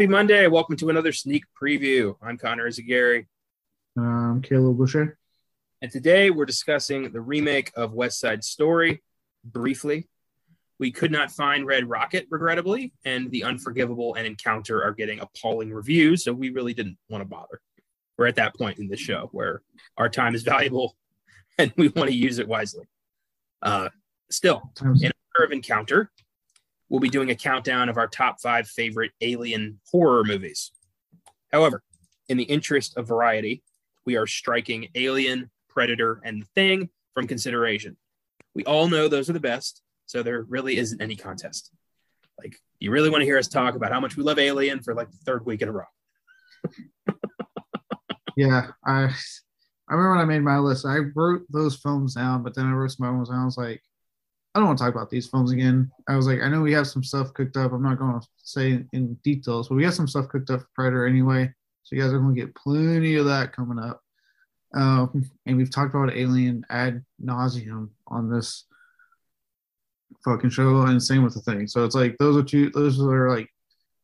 Happy Monday. Welcome to another sneak preview. I'm Connor Eyzaguirre. Um, Caleb Boucher. And today we're discussing the remake of West Side Story briefly. We could not find Red Rocket, regrettably, and The Unforgivable and Encounter are getting appalling reviews, so we really didn't want to bother. We're at that point in the show where our time is valuable and we want to use it wisely. Uh, still, in honor of Encounter, we'll be doing a countdown of our top five favorite alien horror movies. However, in the interest of variety, we are striking Alien, Predator, and The Thing from consideration. We all know those are the best, so there really isn't any contest. Like, you really want to hear us talk about how much we love Alien for like the third week in a row. yeah, I I remember when I made my list, I wrote those films down, but then I wrote ones down. I was like, I don't want to talk about these films again. I was like, I know we have some stuff cooked up. I'm not going to say in details, but we have some stuff cooked up for Predator anyway. So you guys are going to get plenty of that coming up. Um, and we've talked about Alien ad nauseum on this fucking show, and same with the thing. So it's like those are two. Those are like,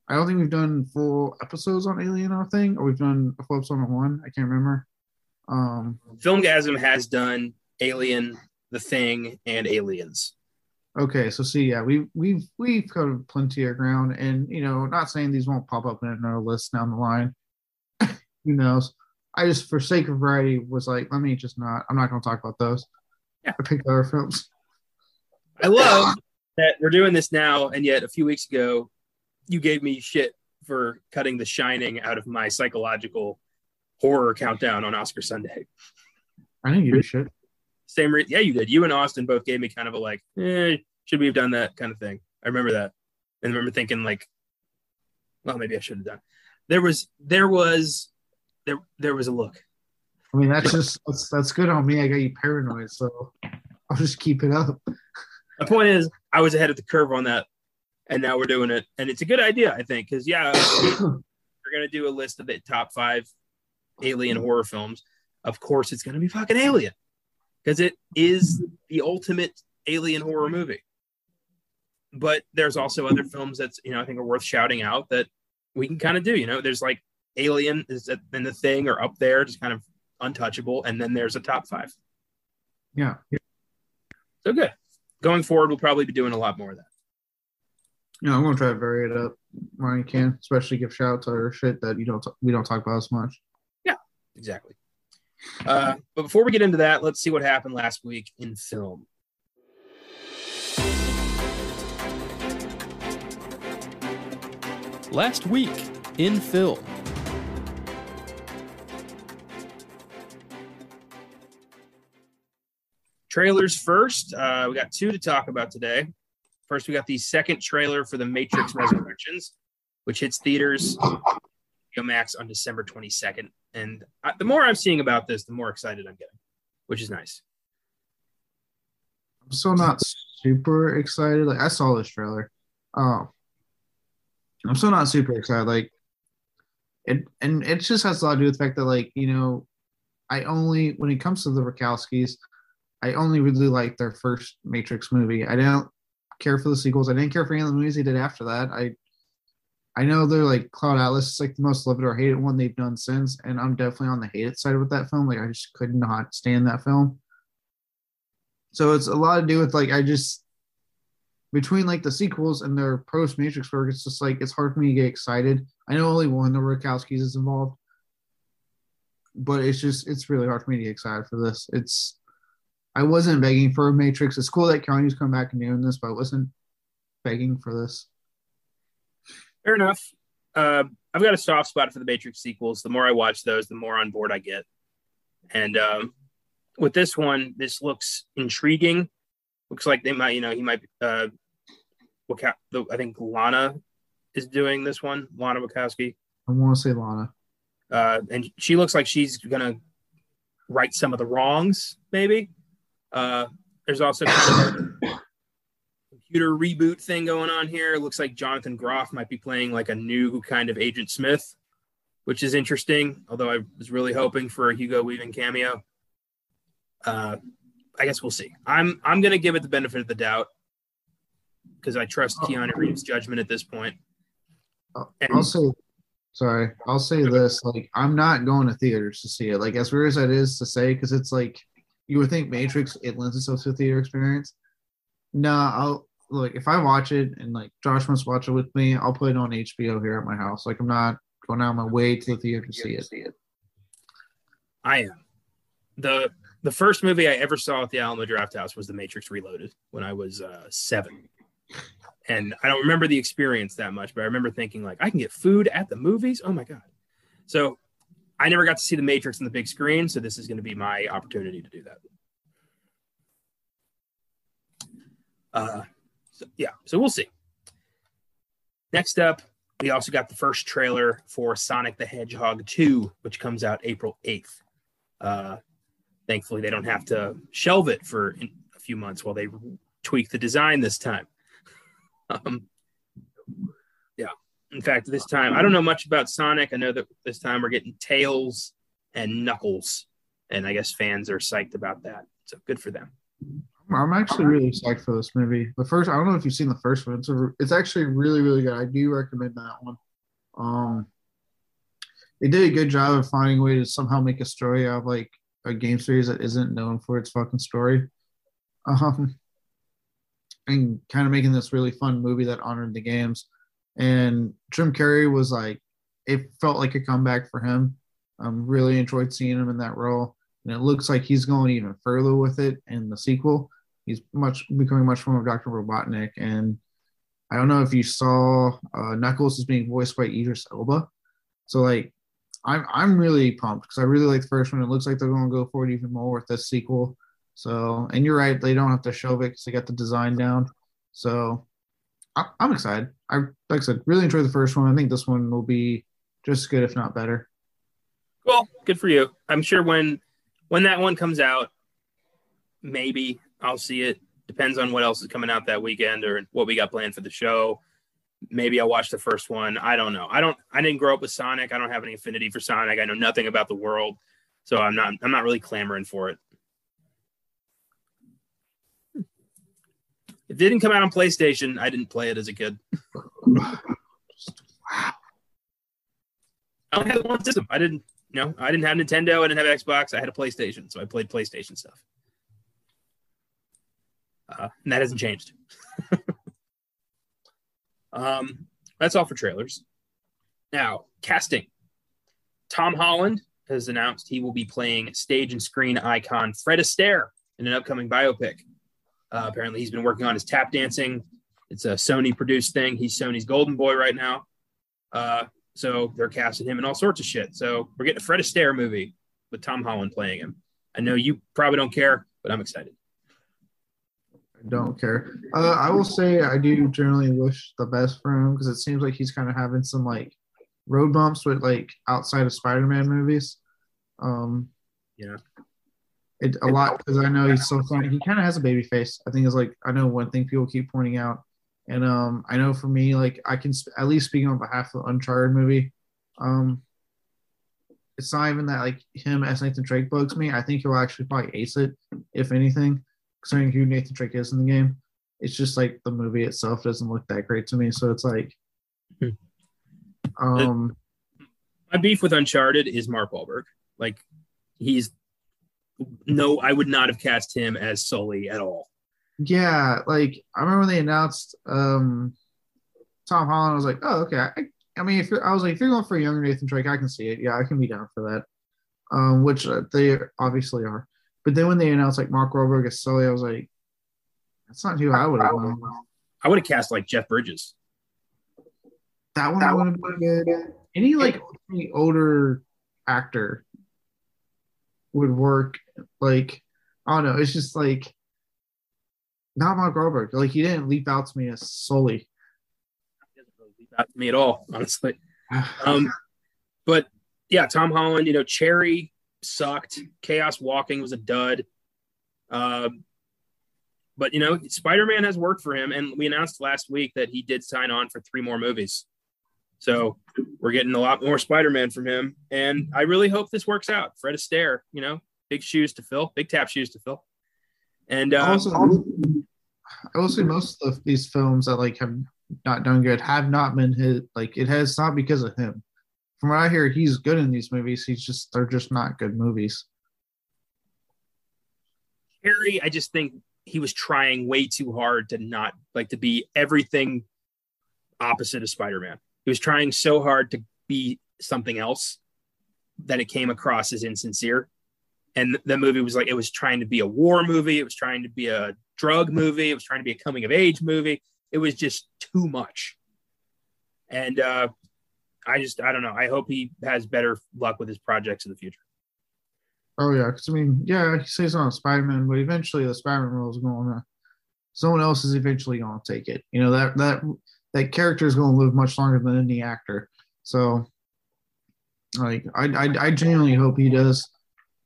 I don't think we've done full episodes on Alien or thing, or we've done a full episode on one. I can't remember. Um, Filmgazm has done Alien, The Thing, and Aliens. Okay, so see, yeah, we've we've we've covered plenty of ground, and you know, not saying these won't pop up in another list down the line. Who knows? I just, for sake of variety, was like, let me just not. I'm not going to talk about those. Yeah. I picked other films. I love that we're doing this now, and yet a few weeks ago, you gave me shit for cutting The Shining out of my psychological horror countdown on Oscar Sunday. I didn't give you shit. Same, re- yeah, you did. You and Austin both gave me kind of a like, eh, should we have done that kind of thing? I remember that, and I remember thinking like, well, maybe I should have done. There was, there was, there, there was a look. I mean, that's just that's that's good on me. I got you paranoid, so I'll just keep it up. The point is, I was ahead of the curve on that, and now we're doing it, and it's a good idea, I think, because yeah, we're gonna do a list of the top five alien horror films. Of course, it's gonna be fucking Alien, because it is the ultimate alien horror movie. But there's also other films that's you know I think are worth shouting out that we can kind of do. You know, there's like Alien is in the Thing or up there, just kind of untouchable, and then there's a top five. Yeah. So good. Going forward, we'll probably be doing a lot more of that. Know, I'm gonna try to vary it up where I can, especially give shout out to other shit that you don't t- we don't talk about as much. Yeah, exactly. Uh, but before we get into that, let's see what happened last week in film. Last week in film. Trailers first. Uh, we got two to talk about today. First, we got the second trailer for The Matrix Resurrections, which hits theaters Max on December 22nd. And I, the more I'm seeing about this, the more excited I'm getting, which is nice. I'm still not super excited. Like I saw this trailer. Oh, I'm still not super excited. Like it, and it just has a lot to do with the fact that, like, you know, I only when it comes to the Wachowskis, I only really like their first Matrix movie. I don't care for the sequels. I didn't care for any of the movies they did after that. I I know they're like Cloud Atlas is like the most loved or hated one they've done since, and I'm definitely on the hated side with that film. Like I just could not stand that film. So it's a lot to do with like I just between like the sequels and their post Matrix work, it's just like it's hard for me to get excited. I know only one of the Wachowskis is involved, but it's just it's really hard for me to get excited for this. It's I wasn't begging for a Matrix. It's cool that Keanu's come back and doing this, but I wasn't begging for this. Fair enough. Uh, I've got a soft spot for the Matrix sequels. The more I watch those, the more on board I get. And um, with this one, this looks intriguing. Looks like they might, you know, he might. Uh, I think Lana is doing this one. Lana Wachowski. I want to say Lana. Uh, and she looks like she's gonna right some of the wrongs, maybe. Uh, there's also kind of a computer reboot thing going on here. It looks like Jonathan Groff might be playing like a new kind of Agent Smith, which is interesting. Although I was really hoping for a Hugo Weaving cameo. Uh, I guess we'll see. I'm I'm gonna give it the benefit of the doubt because I trust Keanu Reeves' judgment at this point. And- I'll say, sorry, I'll say this: like, I'm not going to theaters to see it. Like, as weird as that is to say, because it's like you would think Matrix it lends itself to a theater experience. Nah, I'll like if I watch it and like Josh wants to watch it with me, I'll put it on HBO here at my house. Like, I'm not going out my way to the theater to see it. I am. the The first movie I ever saw at the Alamo Drafthouse was The Matrix Reloaded when I was uh, seven, and I don't remember the experience that much, but I remember thinking like, I can get food at the movies. Oh my god! So I never got to see The Matrix on the big screen, so this is going to be my opportunity to do that. Uh, so, yeah, so we'll see. Next up, we also got the first trailer for Sonic the Hedgehog 2, which comes out April 8th. Uh, thankfully, they don't have to shelve it for a few months while they tweak the design this time. Um, yeah. In fact, this time, I don't know much about Sonic. I know that this time we're getting Tails and Knuckles. And I guess fans are psyched about that. So good for them. I'm actually really psyched for this movie. The first, I don't know if you've seen the first one. It's a, it's actually really, really good. I do recommend that one. Um, they did a good job of finding a way to somehow make a story out of like a game series that isn't known for its fucking story. Um, and kind of making this really fun movie that honored the games. And Jim Carrey was like, it felt like a comeback for him. Um, really enjoyed seeing him in that role, and it looks like he's going even further with it in the sequel. He's much becoming much more of Dr. Robotnik, and I don't know if you saw uh, Knuckles is being voiced by Idris Elba. So like, I'm I'm really pumped because I really like the first one. It looks like they're to go forward even more with this sequel. So, and you're right, they don't have to shelve it because they got the design down. So, I, I'm excited. I like I said, really enjoyed the first one. I think this one will be just as good, if not better. Well, good for you. I'm sure when when that one comes out, maybe I'll see it. Depends on what else is coming out that weekend or what we got planned for the show. Maybe I'll watch the first one. I don't know. I don't. I didn't grow up with Sonic. I don't have any affinity for Sonic. I know nothing about the world, so I'm not. I'm not really clamoring for it. It didn't come out on PlayStation. I didn't play it as a kid. wow. I only had one system. I didn't. You know, I didn't have Nintendo. I didn't have Xbox. I had a PlayStation, so I played PlayStation stuff. Uh, and that hasn't changed. um, that's all for trailers. Now, casting. Tom Holland has announced he will be playing stage and screen icon Fred Astaire in an upcoming biopic. Uh, apparently, he's been working on his tap dancing. It's a Sony produced thing. He's Sony's golden boy right now. Uh, so they're casting him in all sorts of shit. So we're getting a Fred Astaire movie with Tom Holland playing him. I know you probably don't care, but I'm excited. Don't care. Uh, I will say I do generally wish the best for him because it seems like he's kind of having some like road bumps with like outside of Spider-Man movies. Um, Yeah. it a lot because I know he's so funny. He kind of has a baby face. I think is like I know one thing people keep pointing out, and um, I know for me like I can sp- at least speaking on behalf of the Uncharted movie, um, it's not even that like him as Nathan Drake bugs me. I think he'll actually probably ace it if anything, considering who Nathan Drake is in the game. It's just like the movie itself doesn't look that great to me. So it's like, Hmm. um, My beef with Uncharted is Mark Wahlberg. Like, he's no, I would not have cast him as Sully at all. yeah, like I remember when they announced um Tom Holland. I was like, oh, okay. I, I mean, if you're, I was like, if you're going for a younger Nathan Drake, I can see it. Yeah, I can be down for that. Um, which uh, they obviously are. But then when they announced like Mark Wahlberg as Sully, I was like, that's not who I would have. I would have cast like Jeff Bridges. That one would have been good. Any like any older actor would work. Like I don't know. It's just like not Mark Wahlberg. Like he didn't leap out to me as Sully. He doesn't really leap out to me at all, honestly. Um, but yeah, Tom Holland, you know, Cherry sucked. Chaos Walking was a dud. Um, but you know, Spider Man has worked for him, and we announced last week that he did sign on for three more movies. So we're getting a lot more Spider Man from him, and I really hope this works out. Fred Astaire, you know, big shoes to fill, big tap shoes to fill. And uh, also, I will say most of these films that like have not done good have not been his like it has not because of him. From what I hear, he's good in these movies. He's just they're just not good movies. Cherry, I just think he was trying way too hard to not like to be everything opposite of Spider-Man. He was trying so hard to be something else that it came across as insincere. And the movie was like it was trying to be a war movie, it was trying to be a drug movie, it was trying to be a coming of age movie. It was just too much. And uh I just I don't know. I hope he has better luck with his projects in the future. Oh yeah, because I mean, yeah, he says on Spider Man, but eventually the Spider Man role is going to someone else is eventually going to take it. You know that that that character is going to live much longer than any actor. So, like, I I, I genuinely hope he does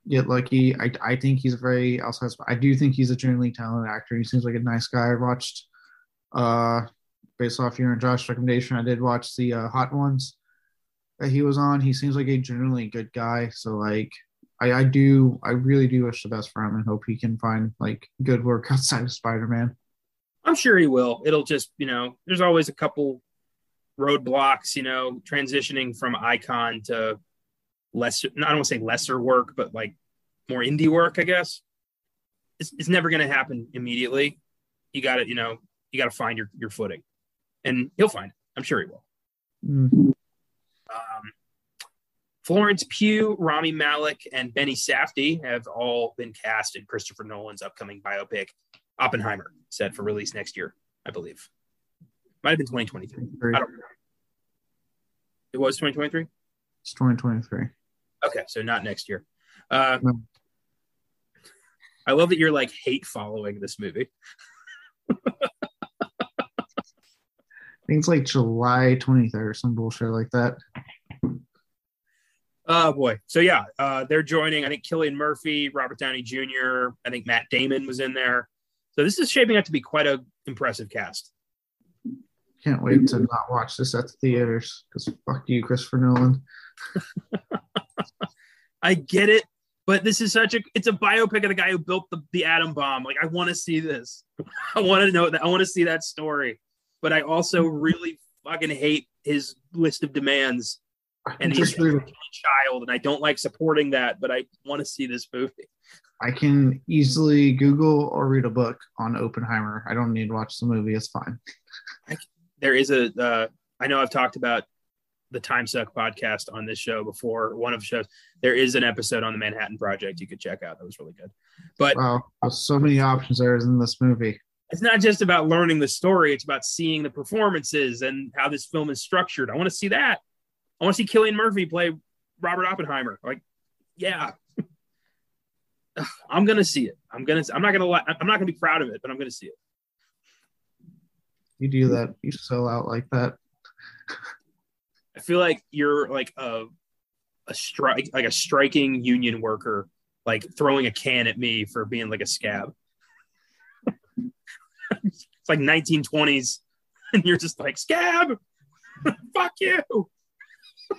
get lucky. I I think he's very outside. I do think he's a genuinely talented actor. He seems like a nice guy. I watched, uh, based off your and Josh's recommendation, I did watch the uh, Hot Ones that he was on. He seems like a genuinely good guy. So like I, I do I really do wish the best for him and hope he can find like good work outside of Spider Man. I'm sure he will. It'll just, you know, there's always a couple roadblocks, you know, transitioning from icon to lesser, I don't want to say lesser work, but like more indie work, I guess. It's, it's never going to happen immediately. You got to, you know, you got to find your, your footing and he'll find it. I'm sure he will. Mm-hmm. Florence Pugh, Rami Malek, and Benny Safdie have all been cast in Christopher Nolan's upcoming biopic, Oppenheimer, set for release next year, I believe. Might have been 2023. I don't know. It was 2023? It's 2023. Okay, so not next year. Uh, no. I love that you're like hate following this movie. Think it's like July 23rd or some bullshit like that. Oh boy. So yeah, uh, they're joining. I think Cillian Murphy, Robert Downey Jr. I think Matt Damon was in there. So this is shaping up to be quite a impressive cast. Can't wait to not watch this at the theaters because fuck you, Christopher Nolan. I get it, but this is such a it's a biopic of the guy who built the, the atom bomb. Like I want to see this. I want to know that I want to see that story. But I also really fucking hate his list of demands and he's a child, and I don't like supporting that, but I want to see this movie. I can easily Google or read a book on Oppenheimer. I don't need to watch the movie. It's fine. there is a. Uh, I know I've talked about the Time Suck podcast on this show before. One of the shows. There is an episode on the Manhattan Project you could check out. That was really good. But wow, so many options there is in this movie. It's not just about learning the story; it's about seeing the performances and how this film is structured. I want to see that. I want to see Cillian Murphy play Robert Oppenheimer. Like, yeah, I'm gonna see it. I'm gonna. I'm not gonna. Lie, I'm not gonna be proud of it, but I'm gonna see it. You do that. You sell out like that. I feel like you're like a a strike, like a striking union worker, like throwing a can at me for being like a scab. It's like 1920s, and you're just like scab. Fuck you.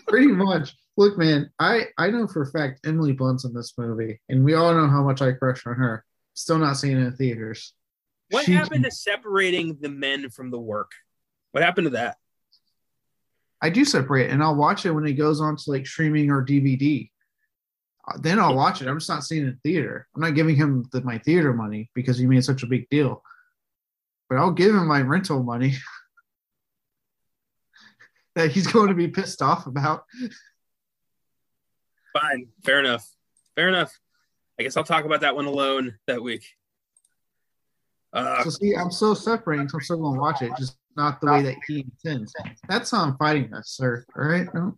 Pretty much. Look, man, I I know for a fact Emily Blunt's in this movie, and we all know how much I crush on her. Still not seeing it in theaters. What she happened to separating the men from the work? What happened to that? I do separate, and I'll watch it when it goes on to like streaming or DVD. Uh, then I'll watch it. I'm just not seeing it in theater. I'm not giving him the, my theater money because he made such a big deal. But I'll give him my rental money. that he's going to be pissed off about. Fine, fair enough. Fair enough. I guess I'll talk about that one alone that week. Uh, so see, I'm still separating, so I'm still going to watch it, just not the way that he intends. That's how I'm fighting this, sir. All right. No.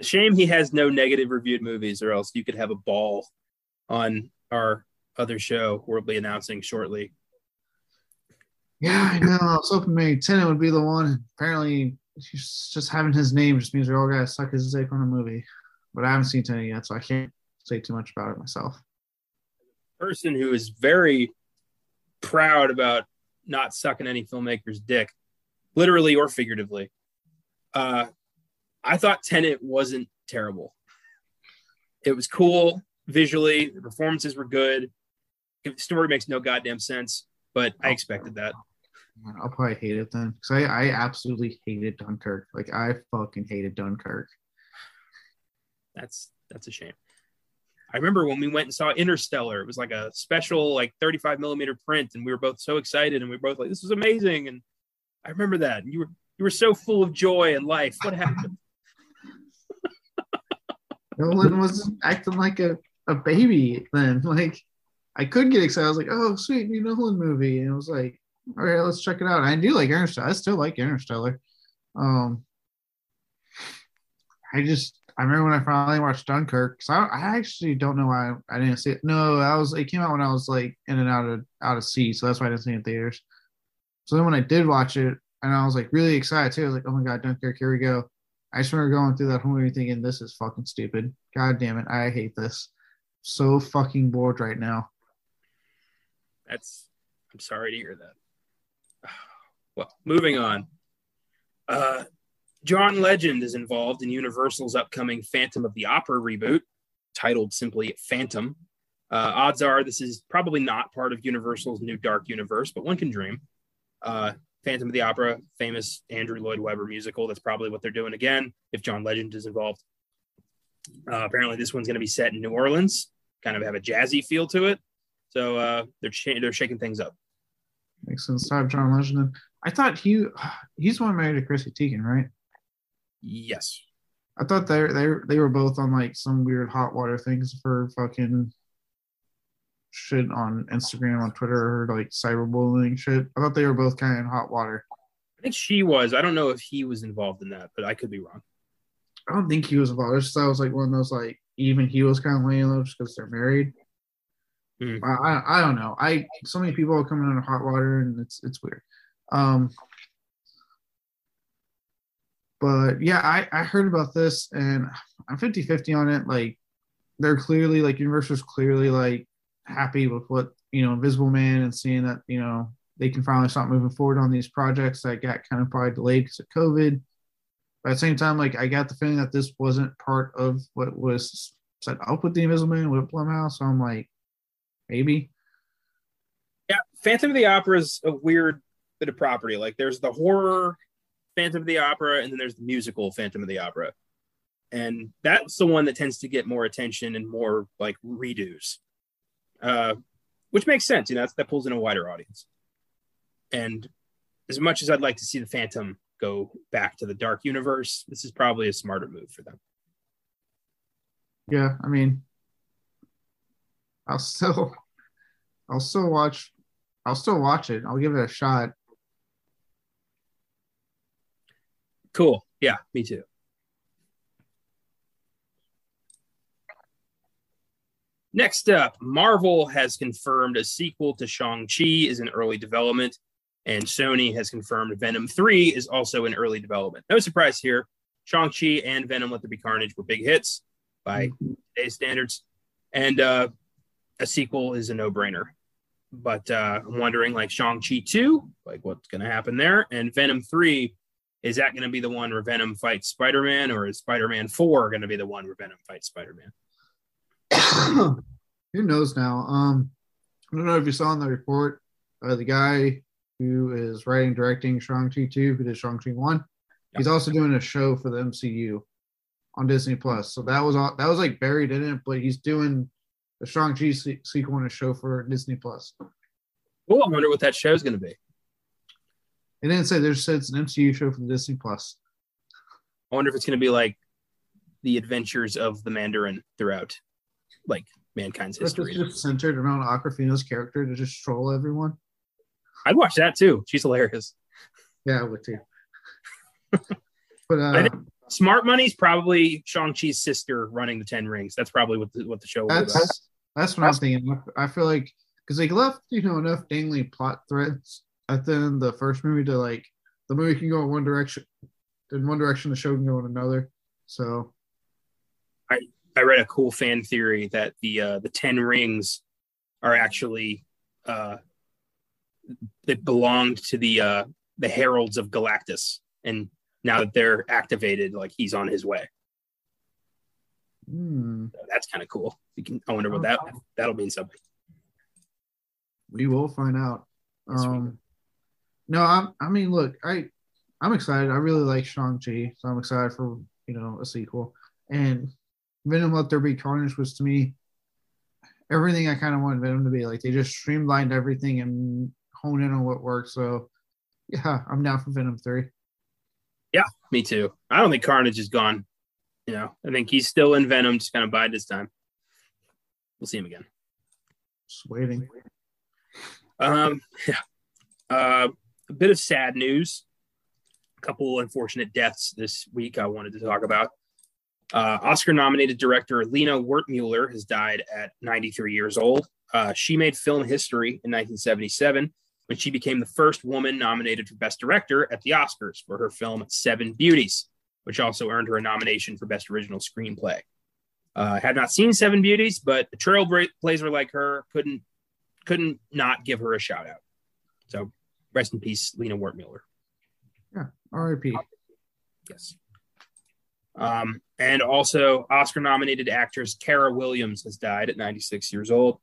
Shame he has no negative reviewed movies, or else you could have a ball on our other show we'll be announcing shortly. Yeah, I know. I was hoping maybe Tenet would be the one. Apparently, just having his name just means we're all gonna suck his dick on a movie. But I haven't seen Tenet yet, so I can't say too much about it myself. Person who is very proud about not sucking any filmmaker's dick, literally or figuratively. Uh, I thought Tenet wasn't terrible. It was cool visually. The performances were good. The story makes no goddamn sense but I expected that. I'll probably hate it then because I, I absolutely hated Dunkirk. Like I fucking hated Dunkirk. That's that's a shame. I remember when we went and saw Interstellar. It was like a special, like 35 millimeter print, and we were both so excited, and we were both like, "This was amazing!" And I remember that. And you were you were so full of joy and life. What happened? Nolan was acting like a, a baby then. Like I could get excited. I was like, "Oh, sweet, new Nolan movie," and I was like, "All right, let's check it out." I do like Interstellar. I still like Interstellar. Um, I just I remember when I finally watched Dunkirk. Cause I, I actually don't know why I didn't see it. No, I was it came out when I was like in and out of out of sea, so that's why I didn't see it in theaters. So then when I did watch it, and I was like really excited too. I was like, oh my god, Dunkirk, here we go. I just remember going through that whole movie thinking, this is fucking stupid. God damn it, I hate this. So fucking bored right now. That's I'm sorry to hear that. Well, moving on. Uh, John Legend is involved in Universal's upcoming Phantom of the Opera reboot, titled simply Phantom. Uh, odds are this is probably not part of Universal's new Dark Universe, but one can dream. Uh, Phantom of the Opera, famous Andrew Lloyd Webber musical. That's probably what they're doing again if John Legend is involved. Uh, apparently, this one's going to be set in New Orleans, kind of have a jazzy feel to it. So uh, they're they're shaking things up. Makes sense. Stop John Legend. I thought he he's the one married to Chrissy Teigen, right? Yes. I thought they they they were both on like some weird hot water things for fucking shit on Instagram, on Twitter, or like cyberbullying shit. I thought they were both kind of in hot water. I think she was. I don't know if he was involved in that, but I could be wrong. I don't think he was involved. It's just I was like one of those like even he was kind of laying low just because they're married. Hmm. I, I don't know. I so many people are coming under hot water and it's it's weird. Um, but yeah, I I heard about this and I'm 50-50 on it. Like they're clearly like Universal's clearly like happy with what you know Invisible Man and seeing that you know they can finally start moving forward on these projects that got kind of probably delayed because of COVID. But at the same time, like I got the feeling that this wasn't part of what was set up with the Invisible Man with Blumhouse. So I'm like, maybe. Yeah, Phantom of the Opera is a weird bit of property. Like there's the horror Phantom of the Opera, and then there's the musical Phantom of the Opera. And that's the one that tends to get more attention and more like redos. Uh, which makes sense, you know, that pulls in a wider audience. And as much as I'd like to see the Phantom go back to the dark universe, this is probably a smarter move for them. Yeah, I mean, I'll still, I'll still watch, I'll still watch it. I'll give it a shot. Cool. Yeah, me too. Next up, Marvel has confirmed a sequel to Shang-Chi is in early development, and Sony has confirmed Venom 3 is also in early development. No surprise here. Shang-Chi and Venom Let There Be Carnage were big hits by today's standards, and uh, a sequel is a no-brainer. But uh, I'm wondering, like Shang-Chi 2, like what's going to happen there? And Venom 3, is that going to be the one where Venom fights Spider-Man, or is Spider-Man 4 going to be the one where Venom fights Spider-Man? Who knows now? Um, I don't know if you saw in the report, uh, the guy who is writing, directing Shang-Chi 2, who did Shang-Chi 1, he's also doing a show for the MCU on Disney Plus. So that was all, that was like buried in it, but he's doing the Shang-Chi se- sequel and a show for Disney Plus. Oh, I wonder what that show is going to be. It didn't say there's said it's an MCU show for Disney Plus. I wonder if it's going to be like the adventures of the Mandarin throughout, like mankind's history. just centered around Awkwafina's character to just troll everyone. I'd watch that too. She's hilarious. Yeah, I would too. but uh, I think- Smart Money's probably Shang Chi's sister running the Ten Rings. That's probably what the, what the show will be about. That's that's what I'm thinking. I feel like because they left you know enough dangling plot threads at the end of the first movie to like the movie can go in one direction, in one direction the show can go in another. So I read a cool fan theory that the uh, the Ten Rings are actually uh, that belonged to the uh, the heralds of Galactus, and now that they're activated, like he's on his way. hmm, So that's kind of cool. You can. I wonder what that that'll mean something. we will find out. Um, No, I'm, I mean, look, I, I'm excited. I really like Shang Chi, so I'm excited for you know a sequel. And Venom: Let There Be Carnage was to me everything I kind of wanted Venom to be. Like they just streamlined everything and honed in on what works. So yeah, I'm down for Venom three. Yeah, me too. I don't think Carnage is gone. You know, I think he's still in Venom, just kind of bide his time. We'll see him again. Just waiting. Um, yeah. Uh, a bit of sad news. A couple unfortunate deaths this week I wanted to talk about. Uh, Oscar nominated director Lina Wertmuller has died at 93 years old. Uh, she made film history in 1977 when she became the first woman nominated for Best Director at the Oscars for her film Seven Beauties, which also earned her a nomination for Best Original Screenplay. Uh, had not seen Seven Beauties, but a trailblazer like her couldn't couldn't not give her a shout out. So rest in peace, Lina Wertmuller. Yeah, R.I.P. Yes. Um, and also, Oscar nominated actress Cara Williams has died at 96 years old.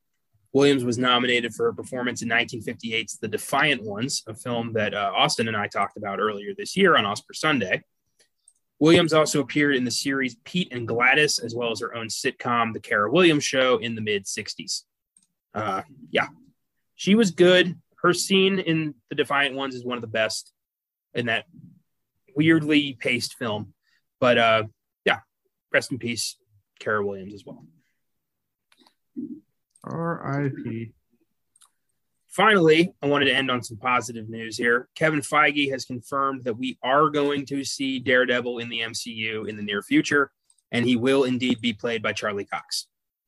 Williams was nominated for a performance in 1958's The Defiant Ones, a film that uh, Austin and I talked about earlier this year on Oscar Sunday. Williams also appeared in the series Pete and Gladys, as well as her own sitcom, The Cara Williams Show, in the mid 60s. Uh, yeah, she was good. Her scene in The Defiant Ones is one of the best in that weirdly paced film. But uh, yeah, rest in peace, Cara Williams as well. R.I.P. Finally, I wanted to end on some positive news here. Kevin Feige has confirmed that we are going to see Daredevil in the MCU in the near future, and he will indeed be played by Charlie Cox,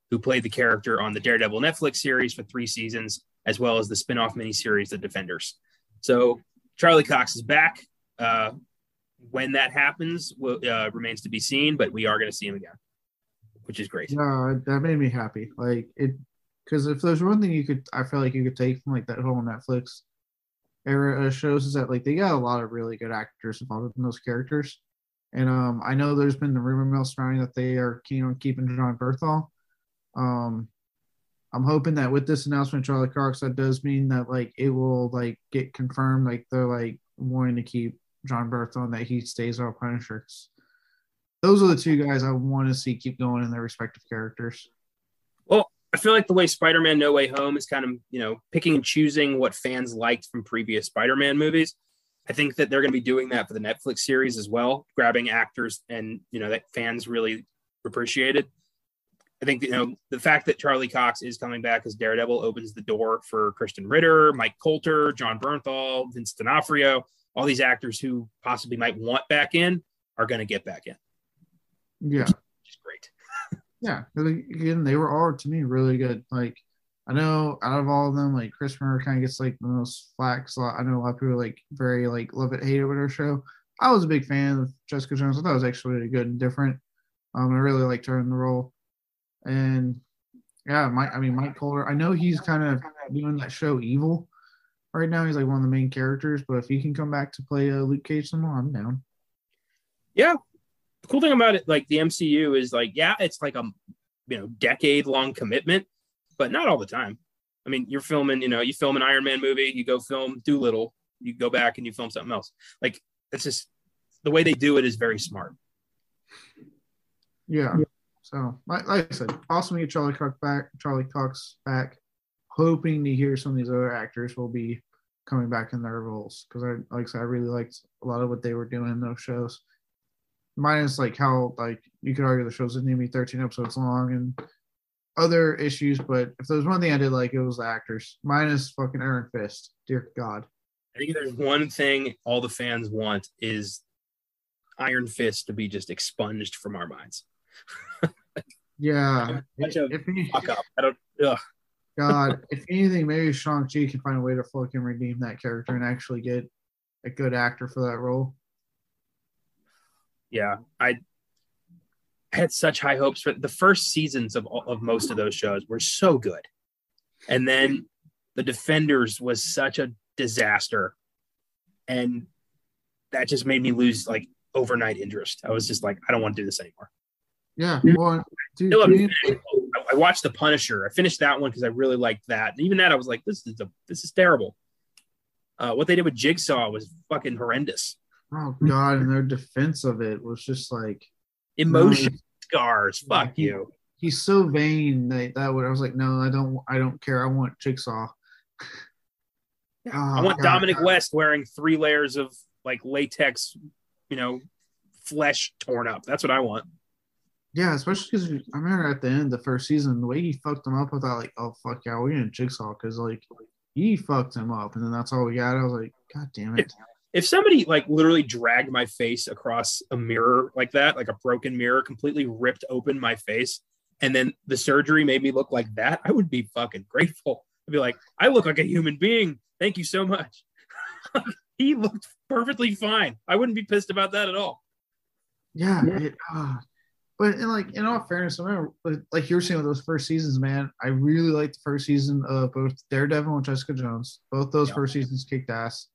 who played the character on the Daredevil Netflix series for three seasons, as well as the spin off miniseries, The Defenders. So Charlie Cox is back. Uh, when that happens will, uh, remains to be seen, but we are going to see him again, which is great. No, that made me happy. Like it, because if there's one thing you could, I feel like you could take from like that whole Netflix era shows is that like they got a lot of really good actors involved in those characters. And um, I know there's been the rumor mill surrounding that they are keen on keeping Jon Bernthal. Um, I'm hoping that with this announcement, Charlie Cox, that does mean that like it will like get confirmed, like they're like wanting to keep Jon Bernthal that he stays on Punisher. Those are the two guys I want to see keep going in their respective characters. Well, I feel like the way Spider-Man No Way Home is kind of, you know, picking and choosing what fans liked from previous Spider-Man movies. I think that they're going to be doing that for the Netflix series as well, grabbing actors and, you know, that fans really appreciated. I think, you know, the fact that Charlie Cox is coming back as Daredevil opens the door for Krysten Ritter, Mike Colter, Jon Bernthal, Vince D'Onofrio all these actors who possibly might want back in are going to get back in. Yeah, which is great. Yeah, again, they were all to me really good. Like I know out of all of them, like Krysten Ritter kind of gets like the most flack. So I know a lot of people like very like love it, hate it with her show. I was a big fan of Jessica Jones. I thought it was actually really good and different. Um, I really liked her in the role. And yeah, Mike. I mean, Mike Colter. I know he's kind of doing that show Evil, right now. He's like one of the main characters, but if he can come back to play uh, Luke Cage some more, I'm down. Yeah, the cool thing about it, like the MCU, is like yeah, it's like a you know decade long commitment, but not all the time. I mean, you're filming, you know, you film an Iron Man movie, you go film Dolittle, you go back and you film something else. Like it's just the way they do it is very smart. Yeah. So, like, like I said, awesome to get Charlie Cox back. Charlie Cox back. Hoping to hear some of these other actors will be coming back in their roles because I like I said I really liked a lot of what they were doing in those shows. Minus like how like you could argue the shows even be 13 episodes long and other issues, but if there was one thing I did like it was the actors. Minus fucking Iron Fist. Dear God. I think there's one thing all the fans want is Iron Fist to be just expunged from our minds. yeah. if, if he, fuck up. I don't ugh. God, if anything, maybe Shang Chi can find a way to fucking redeem that character and actually get a good actor for that role. Yeah, I had such high hopes for the first seasons of of most of those shows were so good, and then the Defenders was such a disaster, and that just made me lose like overnight interest. I was just like, I don't want to do this anymore. Yeah, well, dude, I watched The Punisher. I finished that one because I really liked that. And even that, I was like, this is a this is terrible. Uh, what they did with Jigsaw was fucking horrendous. Oh god, and their defense of it was just like Emotion No. scars. Fuck he- you. he's so vain that that would I was like, no, I don't I don't care. I want Jigsaw. Oh, I Oh, want God. Dominic West wearing three layers of like latex, you know, flesh torn up. That's what I want. Yeah, especially because I remember at the end of the first season, the way he fucked him up, I thought like, oh fuck yeah, we're gonna Jigsaw because like he fucked him up, and then that's all we got. I was like, god damn it. If somebody like literally dragged my face across a mirror like that, like a broken mirror, completely ripped open my face, and then the surgery made me look like that, I would be fucking grateful. I'd be like, I look like a human being. Thank you so much. he looked perfectly fine. I wouldn't be pissed about that at all. Yeah, it, uh, but in like in all fairness, I remember like- like you were saying with those first seasons, man. I really liked the first season of both Daredevil and Jessica Jones. Both those Yep. first seasons kicked ass.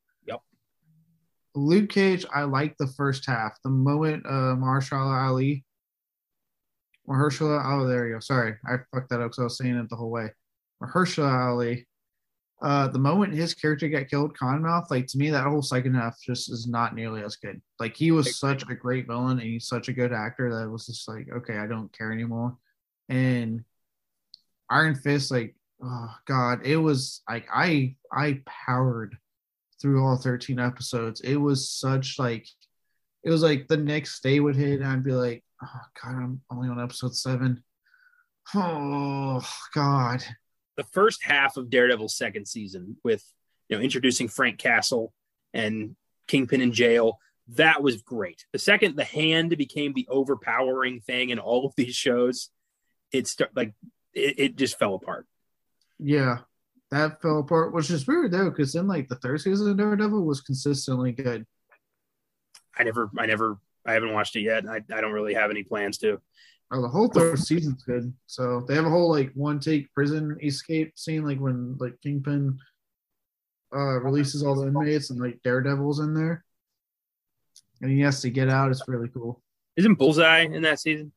Luke Cage, I liked the first half. The moment uh Mahershala Ali, Mahershala, oh there you go. Sorry, I fucked that up because I was saying it the whole way. Mahershala Ali. Uh, the moment his character got killed, Cottonmouth, like to me, that whole second half just is not nearly as good. Like he was such a great villain and he's such a good actor that it was just like, okay, I don't care anymore. And Iron Fist, like, oh god, it was like I I powered through all 13 episodes. It was such like it was like the next day would hit and I'd be like, oh god, I'm only on episode seven. Oh god. the first half of Daredevil's second season with you know introducing Frank Castle and Kingpin in jail. That was great. The second the hand became the overpowering thing in all of these shows, it start like it, it just fell apart. Yeah, that fell apart, which is weird though, because then like the third season of Daredevil was consistently good. I never, I never, I haven't watched it yet. I, I don't really have any plans to. Oh, the whole third season's good. So they have a whole like one take prison escape scene, like when like Kingpin uh releases all the inmates and like Daredevil's in there, and he has to get out. It's really cool. Isn't Bullseye in that season?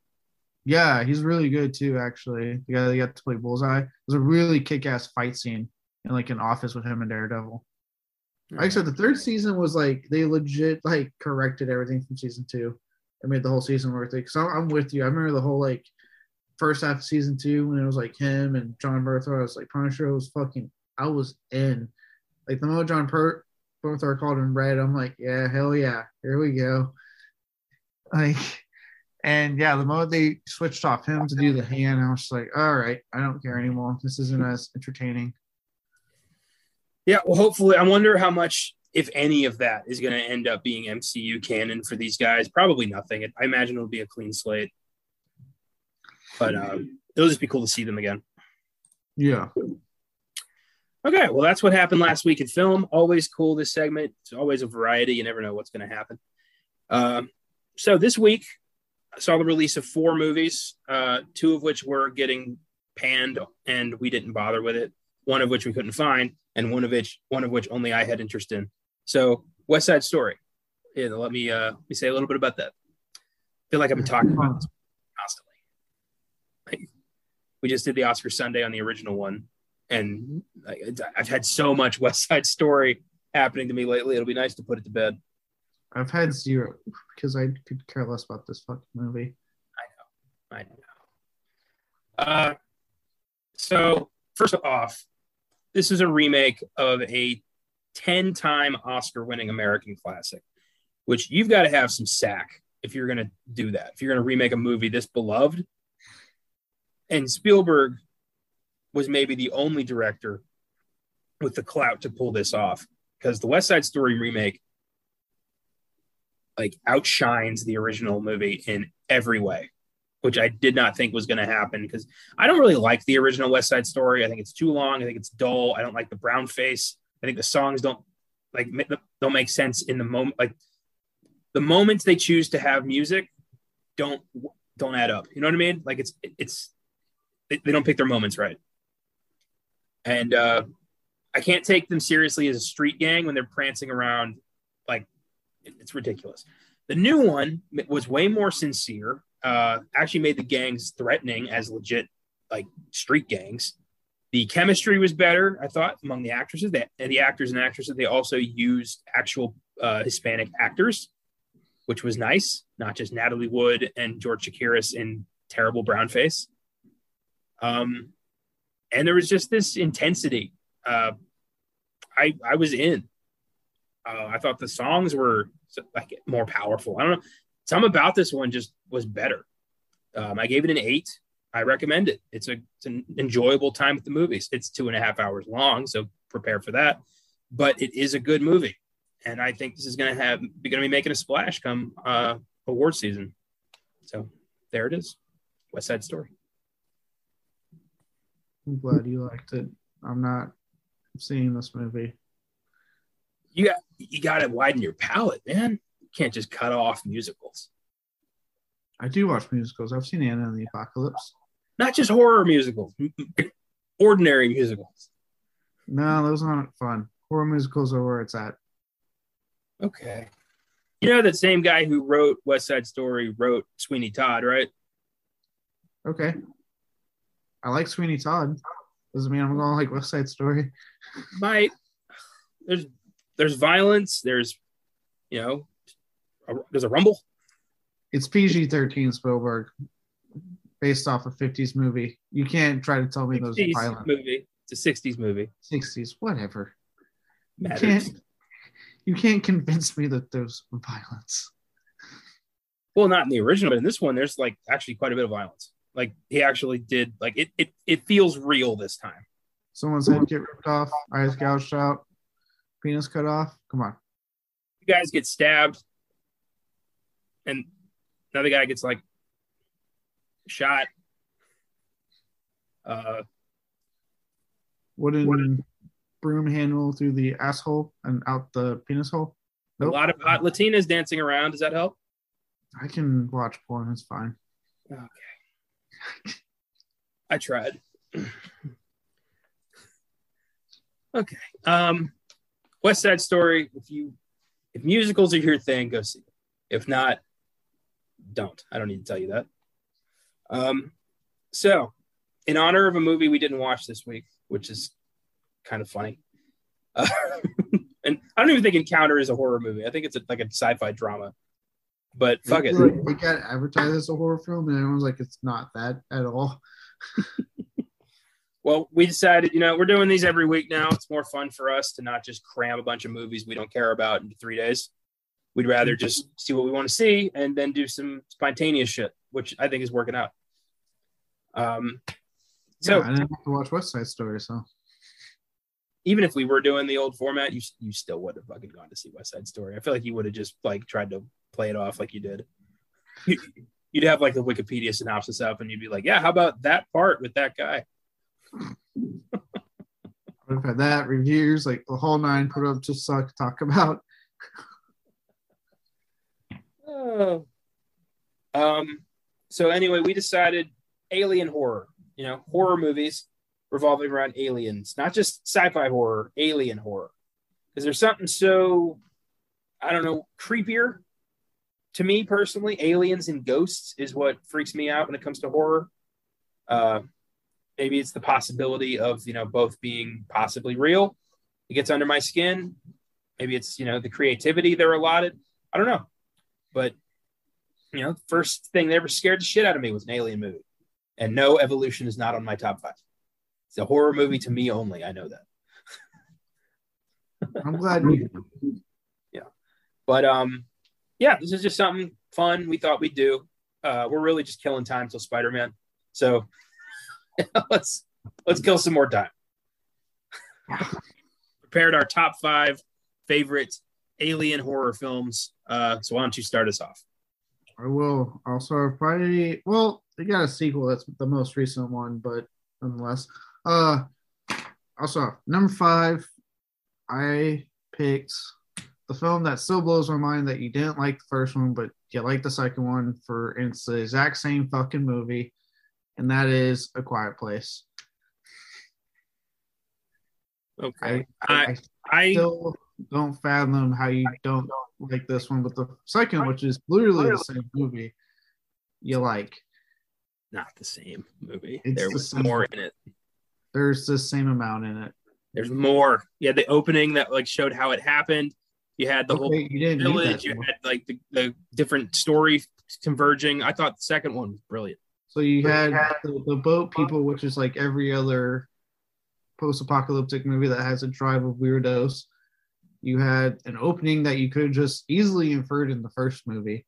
Yeah, he's really good too. Actually, the guy that got to play Bullseye it was a really kick-ass fight scene in like an office with him and Daredevil. Like I said, the third season was like they legit like corrected everything from season two. and made the whole season worth it. Because I'm, with you. I remember the whole like first half of season two when it was like him and Jon Bernthal. I was like Punisher was fucking. I was in. Like the moment John per- Bertha called him Red, I'm like, yeah, hell yeah, here we go. Like, and yeah, the moment they switched off him to do the hand, I was just like, all right, I don't care anymore. This isn't as entertaining. Yeah, well, hopefully, I wonder how much, if any, of that is going to end up being MCU canon for these guys. Probably nothing. I imagine it'll be a clean slate, but um, it'll just be cool to see them again. Yeah. Okay, well, that's what happened last week in film. Always cool this segment. It's always a variety. You never know what's going to happen. Um, so this week, Saw the release of four movies, uh, two of which were getting panned, and we didn't bother with it. One of which we couldn't find, and one of which one of which only I had interest in. So West Side Story. Yeah, let me uh, let me say a little bit about that. I feel like I've been talking about this constantly. Like, we just did the Oscar Sunday on the original one, and I've had so much West Side Story happening to me lately. It'll be nice to put it to bed. I've had zero because I could care less about this fucking movie. I know. I know. Uh, so first off, this is a remake of a 10 time Oscar winning American classic, which you've got to have some sack if you're going to do that. If you're going to remake a movie this beloved. And Spielberg was maybe the only director with the clout to pull this off because the West Side Story remake like outshines the original movie in every way which I did not think was going to happen because I don't really like the original West Side Story. I think it's too long. I think it's dull. I don't like the brown face. I think the songs don't like don't make sense in the moment. Like the moments they choose to have music don't don't add up. You know what I mean? Like it's it's they, they don't pick their moments right. And uh, I can't take them seriously as a street gang when they're prancing around. It's ridiculous. The new one was way more sincere. Uh, actually made the gangs threatening as legit like street gangs. The chemistry was better, I thought, among the actresses. That the actors and actresses they also used actual uh, Hispanic actors, which was nice, not just Natalie Wood and George Chakiris in terrible brown face. Um, and there was just this intensity. Uh, I I was in. Uh, I thought the songs were like more powerful. I don't know. Some about this one just was better. Um, I gave it an eight. I recommend it. It's a it's an enjoyable time at the movies. It's two and a half hours long, so prepare for that. But it is a good movie, and I think this is going to have be going to be making a splash come uh, award season. So there it is, West Side Story. I'm glad you liked it. I'm not seeing this movie. You got you got to widen your palate, man. You can't just cut off musicals. I do watch musicals. I've seen Anna and the Apocalypse. Not just horror musicals, ordinary musicals. No, those aren't fun. Horror musicals are where it's at. Okay. You know that same guy who wrote West Side Story wrote Sweeney Todd, right? Okay. I like Sweeney Todd. Doesn't mean I'm gonna like West Side Story. Might. There's there's violence. There's, you know, a, there's a rumble. It's PG 13 Spielberg, based off a 50s movie. You can't try to tell me those 60s violent movie. It's a 60s movie. 60s, whatever. You can't, you can't convince me that there's violence. Well, not in the original, but in this one, there's like actually quite a bit of violence. Like he actually did. Like it. It. It feels real this time. Someone's head get ripped off, eyes gouged out, penis cut off. Come on. You guys get stabbed, and another guy gets like shot. Uh, Wooden broom handle through the asshole and out the penis hole. a lot of hot Latinas dancing around. Does that help? I can watch porn. It's fine. Okay. I tried. okay. Um West Side Story, if you if musicals are your thing, go see. If not, don't. I don't need to tell you that. Um so in honor of a movie we didn't watch this week, which is kind of funny. Uh, and I don't even think Encounter is a horror movie. I think it's a, like a sci-fi drama. But fuck it. Like, we got advertised as a horror film, and everyone's like, it's not that at all. Well, we decided, you know, we're doing these every week now. It's more fun for us to not just cram a bunch of movies we don't care about into three days. We'd rather just see what we want to see and then do some spontaneous shit, which I think is working out. Um, so yeah, I didn't have to watch West Side Story, so even if we were doing the old format, you you still would have fucking gone to see West Side Story. I feel like you would have just like tried to play it off like you did. You, you'd have like the Wikipedia synopsis up, and you'd be like, "Yeah, how about that part with that guy?" I would have had that reviews, like the whole nine put up just so I could talk about. Oh. Um. So anyway, we decided alien horror. You know, horror movies revolving around aliens, not just sci-fi horror, alien horror. Because there's something so, I don't know, creepier to me personally. Aliens and ghosts is what freaks me out when it comes to horror. Uh, maybe it's the possibility of you know both being possibly real. It gets under my skin. Maybe it's you know the creativity they're allotted. I don't know, but you know, first thing that ever scared the shit out of me was an alien movie. And no, Evolution is not on my top five. It's a horror movie to me only. I know that. I'm glad you Yeah, But um, yeah, this is just something fun we thought we'd do. Uh, we're really just killing time till Spider Man. So let's let's kill some more time. Prepared our top five favorite alien horror films. Uh, so why don't you start us off? I will also probably well, they got a sequel that's the most recent one, but nonetheless. Uh also number five, I picked the film that still blows my mind that you didn't like the first one, but you like the second one for it's the exact same fucking movie, and that is A Quiet Place. Okay. I, I, I I still don't fathom how you don't like this one, but the second, which is literally the same movie, you like. not the same movie. It's there the was same. more in it. There's the same amount in it. There's more. You had the opening that like showed how it happened. You had the okay, whole you didn't village. You had like the, the different stories converging. I thought the second one was brilliant. So you had the, the boat people, which is like every other post-apocalyptic movie that has a tribe of weirdos. You had an opening that you could have just easily inferred in the first movie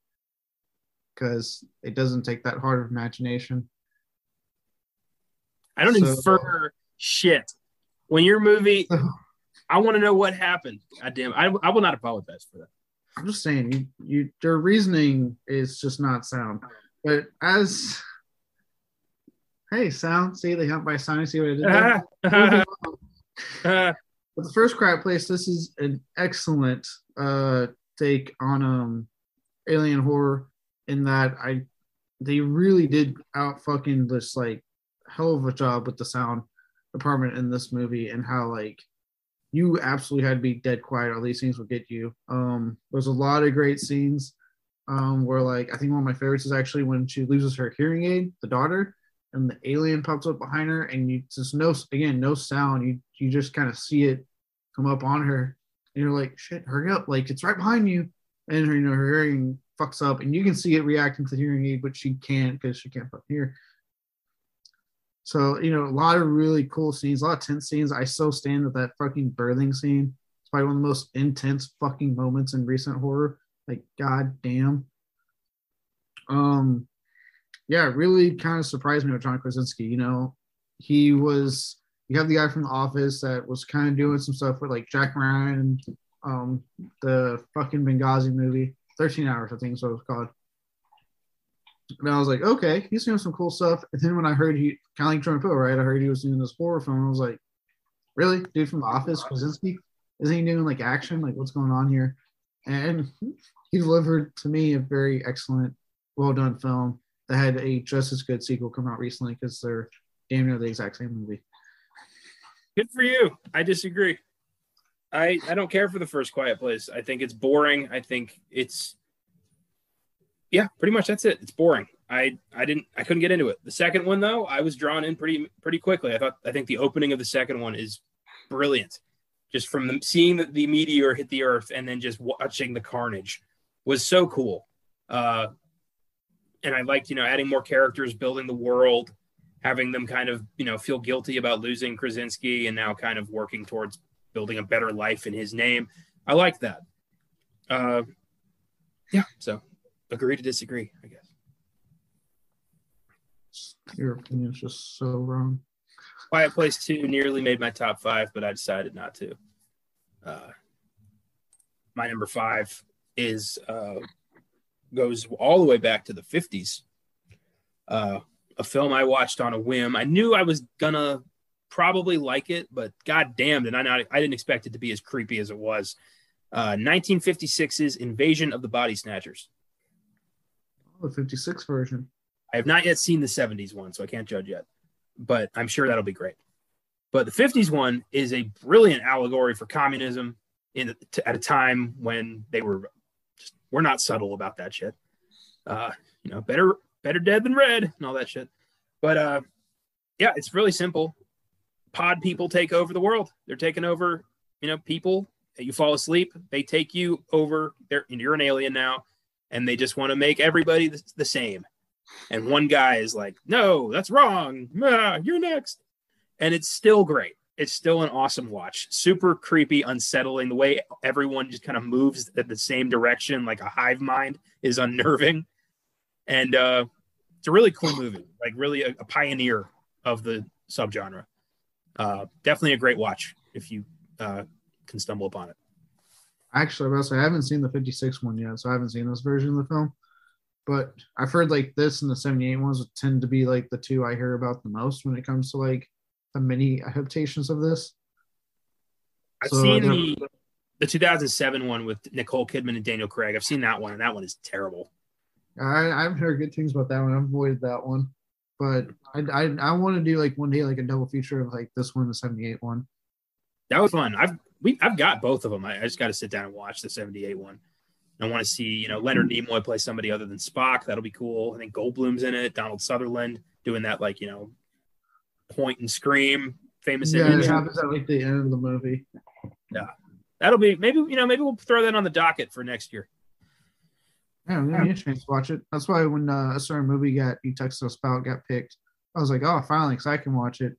because it doesn't take that hard of imagination. I don't So- infer shit. When your movie, I want to know what happened. God damn, I, I will not apologize for that. I'm just saying, you, you their reasoning is just not sound. But as hey, sound, see they hunt by sound. See what I did there? But the first crap place, this is an excellent uh take on um alien horror in that I they really did out fucking this like hell of a job with the sound department in this movie and how like you absolutely had to be dead quiet. Or these scenes will get you. Um there's a lot of great scenes um where like I think one of my favorites is actually when she loses her hearing aid, the daughter, and the alien pops up behind her and you just no again no sound. You you just kind of see it come up on her and you're like shit hurry up like it's right behind you. And her you know her hearing fucks up and you can see it reacting to the hearing aid but she can't because she can't hear so you know a lot of really cool scenes a lot of tense scenes. I still stand with that fucking birthing scene. It's probably one of the most intense fucking moments in recent horror. Like god damn um yeah, really kind of surprised me with John Krasinski. You know, he was you have the guy from the office that was kind of doing some stuff with like Jack Ryan, um, the fucking Benghazi movie, 13 hours, I think is what it was called. And I was like, okay, he's doing some cool stuff. And then when I heard he kind of like Jordan Peele, right? I heard he was doing this horror film. I was like, really? Dude from the office, Krasinski? Isn't he doing like action? Like what's going on here? And he delivered to me a very excellent, well done film that had a just as good sequel come out recently because they're damn near the exact same movie. Good for you. I disagree. I I don't care for the first Quiet Place. I think it's boring. I think it's yeah, pretty much that's it. It's boring. I I didn't I couldn't get into it. The second one though, I was drawn in pretty pretty quickly. I thought I think the opening of the second one is brilliant. Just from the, seeing the, the meteor hit the earth and then just watching the carnage was so cool. Uh, and I liked, you know, adding more characters, building the world, having them kind of, you know, feel guilty about losing Krasinski and now kind of working towards building a better life in his name. I like that. Uh, yeah, so agree to disagree, I guess. Your opinion's just so wrong. Quiet Place 2 nearly made my top five, but I decided not to. Uh, my number five is uh, goes all the way back to the 50s. Uh, a film I watched on a whim. I knew I was gonna probably like it, but god damn did I not I didn't expect it to be as creepy as it was. Uh, 1956's Invasion of the Body Snatchers. Oh, the 56 version. I have not yet seen the 70s one, so I can't judge yet, but I'm sure that'll be great. But the 50s one is a brilliant allegory for communism in at a time when they were just we're not subtle about that shit. Uh, you know, better better dead than red and all that shit. But uh, yeah, it's really simple. Pod people take over the world. They're taking over, you know, people. You fall asleep, they take you over. They're, you're an alien now, and they just want to make everybody the, the same. And one guy is like, "No, that's wrong. Ah, you're next," and it's still great. It's still an awesome watch. Super creepy, unsettling. The way everyone just kind of moves at the same direction, like a hive mind, is unnerving. And uh, it's a really cool movie. Like really a, a pioneer of the subgenre. Uh, definitely a great watch if you uh, can stumble upon it. Actually, I say I haven't seen the 56 one yet, so I haven't seen this version of the film. But I've heard like this and the 78 ones tend to be like the two I hear about the most when it comes to like the mini adaptations of this. I've So, seen the the 2007 one with Nicole Kidman and Daniel Craig. I've seen that one, and that one is terrible. I, I've heard good things about that one. I've avoided that one. But I, I, I want to do like one day like a double feature of like this one, and the 78 one. That was fun. I've we I've got both of them. I, I just got to sit down and watch the 78 one. I want to see, you know, Leonard mm-hmm. Nimoy play somebody other than Spock. That'll be cool. I think Goldblum's in it. Donald Sutherland doing that, like, you know, point and scream famous Yeah, image. it happens at like the end of the movie. Yeah, that'll be maybe you know maybe we'll throw that on the docket for next year. Yeah, a chance to watch it. That's why when uh, a certain movie got you texted us about got picked, I was like, oh, finally, because I can watch it.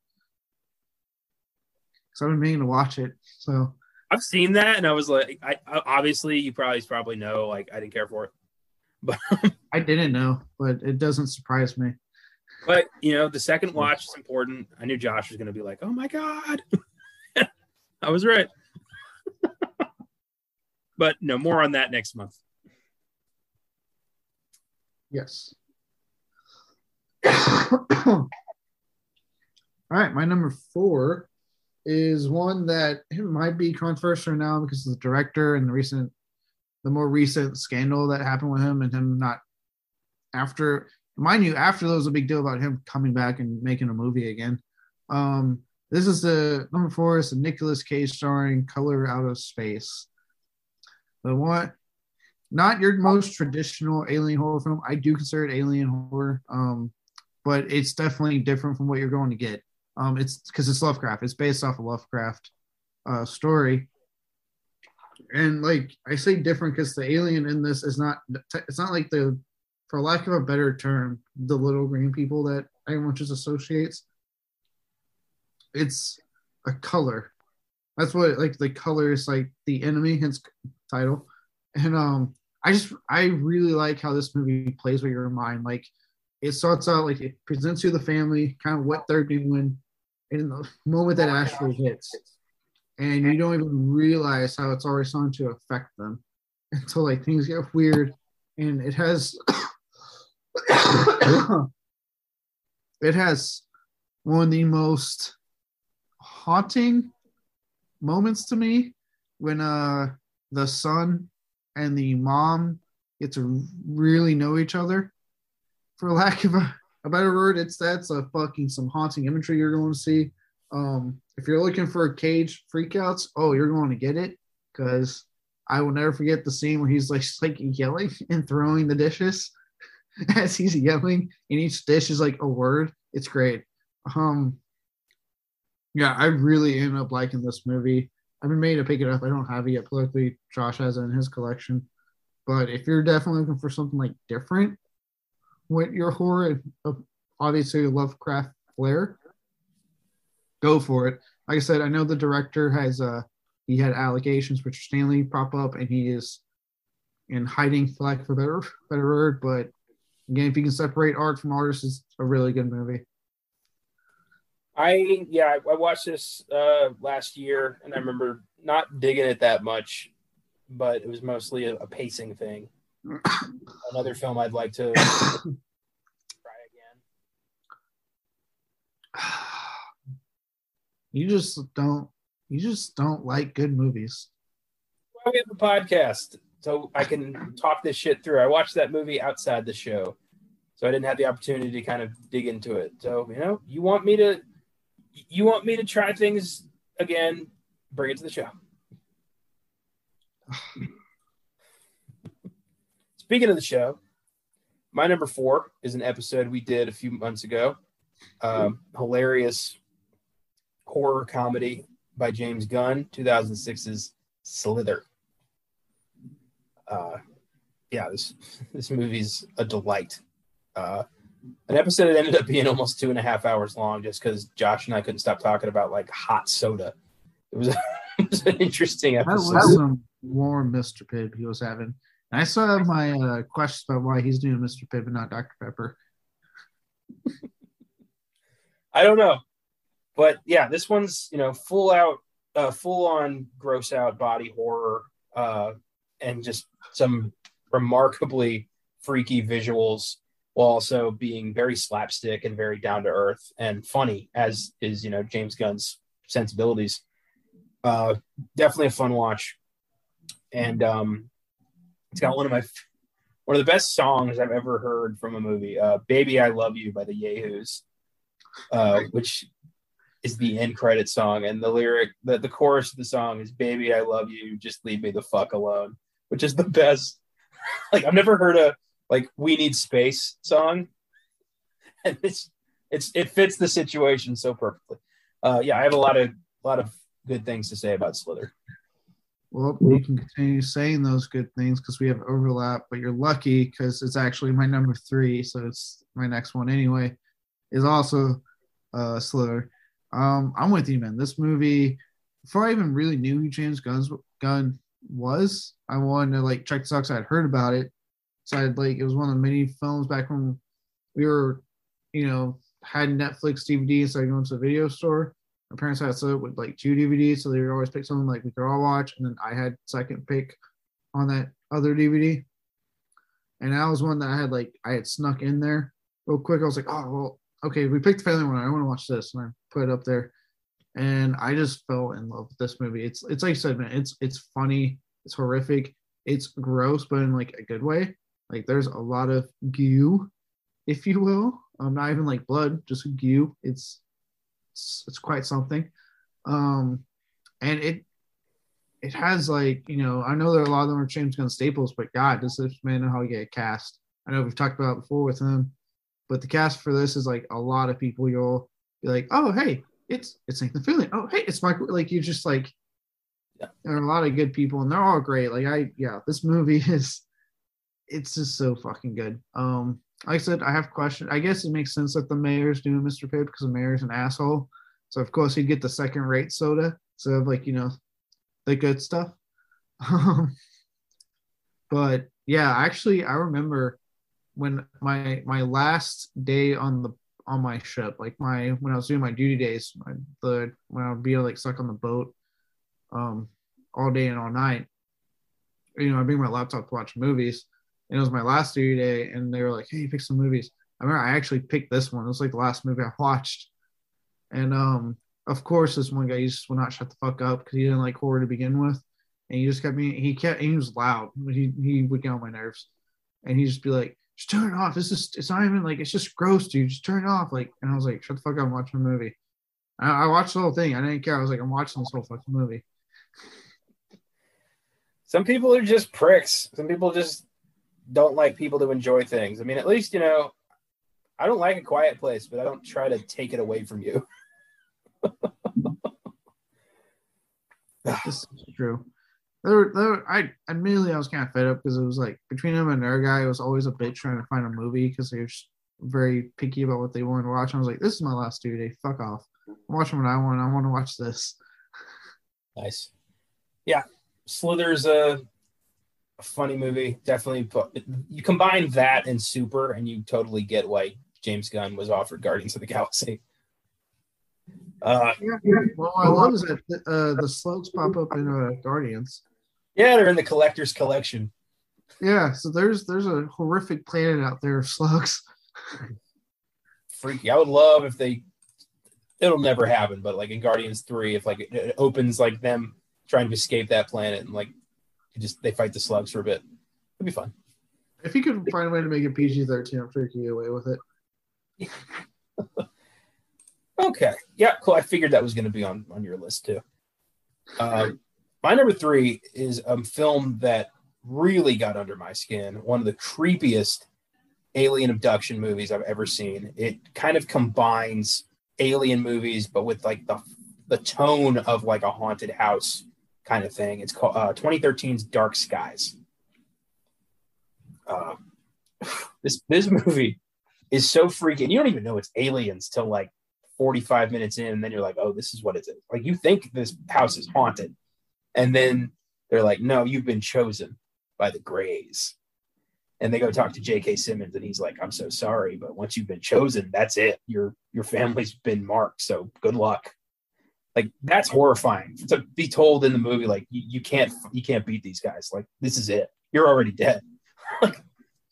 Because I've been meaning to watch it. So I've seen that and I was like, I, I obviously you probably probably know like I didn't care for it, but I didn't know, but it doesn't surprise me. But you know the second watch is important. I knew Josh was going to be like, oh my god, I was right. but no more on that next month. Yes. All right, my number four is one that might be controversial now because of the director and the recent, the more recent scandal that happened with him and him not after, mind you, after there was a big deal about him coming back and making a movie again. Um, this is the number four is the Nicolas Cage starring Color Out of Space. The one not your most traditional alien horror film. I do consider it alien horror, um, but it's definitely different from what you're going to get. Um, it's because it's Lovecraft. It's based off a Lovecraft uh, story, and like I say, different because the alien in this is not. It's not like the, for lack of a better term, the little green people that everyone just associates. It's a color. That's what like the color is like the enemy, hence title and um i just i really like how this movie plays with your mind like it starts out like it presents you the family kind of what they're doing in the moment that asteroid hits and you don't even realize how it's already starting to affect them until like things get weird and it has it has one of the most haunting moments to me when uh the son and the mom get to really know each other. For lack of a, a better word, it's that's a fucking some haunting imagery you're going to see. Um, if you're looking for cage freakouts, oh, you're going to get it because I will never forget the scene where he's like like yelling and throwing the dishes as he's yelling, and each dish is like a word. It's great. Um, yeah, I really end up liking this movie. I've been made to pick it up. I don't have it yet. Politically, Josh has it in his collection. But if you're definitely looking for something like different with your horror, obviously Lovecraft flair, go for it. Like I said, I know the director has uh he had allegations which Stanley prop up and he is in hiding for lack of a better better word. But again, if you can separate art from artists, it's a really good movie. I yeah, I, I watched this uh, last year, and I remember not digging it that much, but it was mostly a, a pacing thing. Another film I'd like to try again. You just don't. You just don't like good movies. Well, we have a podcast, so I can talk this shit through. I watched that movie outside the show, so I didn't have the opportunity to kind of dig into it. So you know, you want me to you want me to try things again, bring it to the show. Speaking of the show, my number four is an episode we did a few months ago. Um, hilarious horror comedy by James Gunn, 2006's Slither. Uh, yeah, this this movie's a delight. Uh, an episode that ended up being almost two and a half hours long just because Josh and I couldn't stop talking about like hot soda. It was, it was an interesting episode. That was some warm Mr. Pibb he was having. And I still have my uh, questions about why he's doing Mr. Pibb and not Dr. Pepper. I don't know, but yeah, this one's you know full out, uh, full on gross out body horror, uh, and just some remarkably freaky visuals while also being very slapstick and very down to earth and funny, as is you know James Gunn's sensibilities. Uh, definitely a fun watch, and um, it's got one of my one of the best songs I've ever heard from a movie. Uh, "Baby I Love You" by the Yahoos, uh, which is the end credit song, and the lyric, the, the chorus of the song is "Baby I Love You, just leave me the fuck alone," which is the best. like I've never heard a like "We Need Space" song, and it's it's it fits the situation so perfectly. uh, yeah, I have a lot of a lot of good things to say about Slither. Well, we can continue saying those good things because we have overlap, but you're lucky because it's actually my number three, so it's my next one anyway. Is also uh, Slither. Um, I'm with you, man. This movie, before I even really knew who James Gunn's Gunn was, I wanted to like check this out. because I'd heard about it, so I'd like it was one of the many films back when we were, you know, had Netflix DVD, so I go into the video store my parents had set up with like two DVDs, so they would always pick something like we could all watch, and then I had second pick on that other DVD. And that was one that I had like I had snuck in there real quick. I was like, oh well, okay, we picked the family one. I want to watch this, and I put it up there. And I just fell in love with this movie. It's it's like I said, man, it's it's funny, it's horrific, it's gross, but in like a good way. Like there's a lot of goo, if you will. Um, not even like blood, just goo. It's it's, it's quite something. Um, and it it has like you know I know that a lot of them are James Gunn staples, but God, does this man know how to get cast? I know we've talked about before with him, but the cast for this is like a lot of people. You'll be like, oh hey, it's it's Nathan Fillion. Oh hey, it's Michael. Like you just like yeah. there are a lot of good people, and they're all great. Like I yeah, this movie is it's just so fucking good. Um, like I said, I have questions. I guess it makes sense that the mayor's doing Mr. Pibb because the mayor's an asshole. So of course he'd get the second rate soda instead of like, you know, the good stuff. Um, but yeah, actually I remember when my my last day on the on my ship, like my when I was doing my duty days, my, the when I would be like stuck on the boat um all day and all night, you know, I bring my laptop to watch movies and it was my last duty day, and they were like, "Hey, pick some movies." I remember I actually picked this one. It was like the last movie I watched, and um, of course, this one guy he just would not shut the fuck up because he didn't like horror to begin with, and he just kept me. He kept. He was loud. He he would get on my nerves, and he'd just be like, "Just turn it off. This is. It's not even like. It's just gross, dude. Just turn it off." Like, and I was like, "Shut the fuck up. I'm watching a movie." I, I watched the whole thing. I didn't care. I was like, "I'm watching this whole fucking movie." Some people are just pricks. Some people just don't like people to enjoy things. I mean, at least, you know, I don't like a quiet place, but I don't try to take it away from you. this is true. There were, there were, I admittedly I was kind of fed up because it was like between him and their guy, it was always a bitch trying to find a movie because they were very picky about what they wanted to watch. I was like, this is my last duty. Fuck off. I'm watching what I want. I want to watch this. Nice. Yeah. Slither's a a funny movie. Definitely, put, you combine that and Super, and you totally get why James Gunn was offered Guardians of the Galaxy. Uh, yeah, well, I love is that uh, the slugs pop up in uh, Guardians. Yeah, they're in the collector's collection. Yeah, so there's there's a horrific planet out there of slugs. Freaky! I would love if they. It'll never happen, but like in Guardians Three, if like it opens like them trying to escape that planet and like just they fight the slugs for a bit. It'd be fun. If you could find a way to make it PG thirteen, I'm sure you could get away with it. okay. Yeah, cool. I figured that was going to be on on your list too. Uh, my number three is a film that really got under my skin. One of the creepiest alien abduction movies I've ever seen. It kind of combines alien movies, but with like the the tone of like a haunted house kind of thing. It's called uh, 2013's Dark Skies. Uh, this this movie is so freaking. You don't even know it's aliens till like 45 minutes in, and then you're like, oh, this is what it is. Like you think this house is haunted, and then they're like, no, you've been chosen by the Greys. And they go talk to J.K. Simmons, and he's like, "I'm so sorry, but once you've been chosen, that's it. Your your family's been marked. So good luck." like that's horrifying to be told in the movie like you, you can't you can't beat these guys like this is it you're already dead like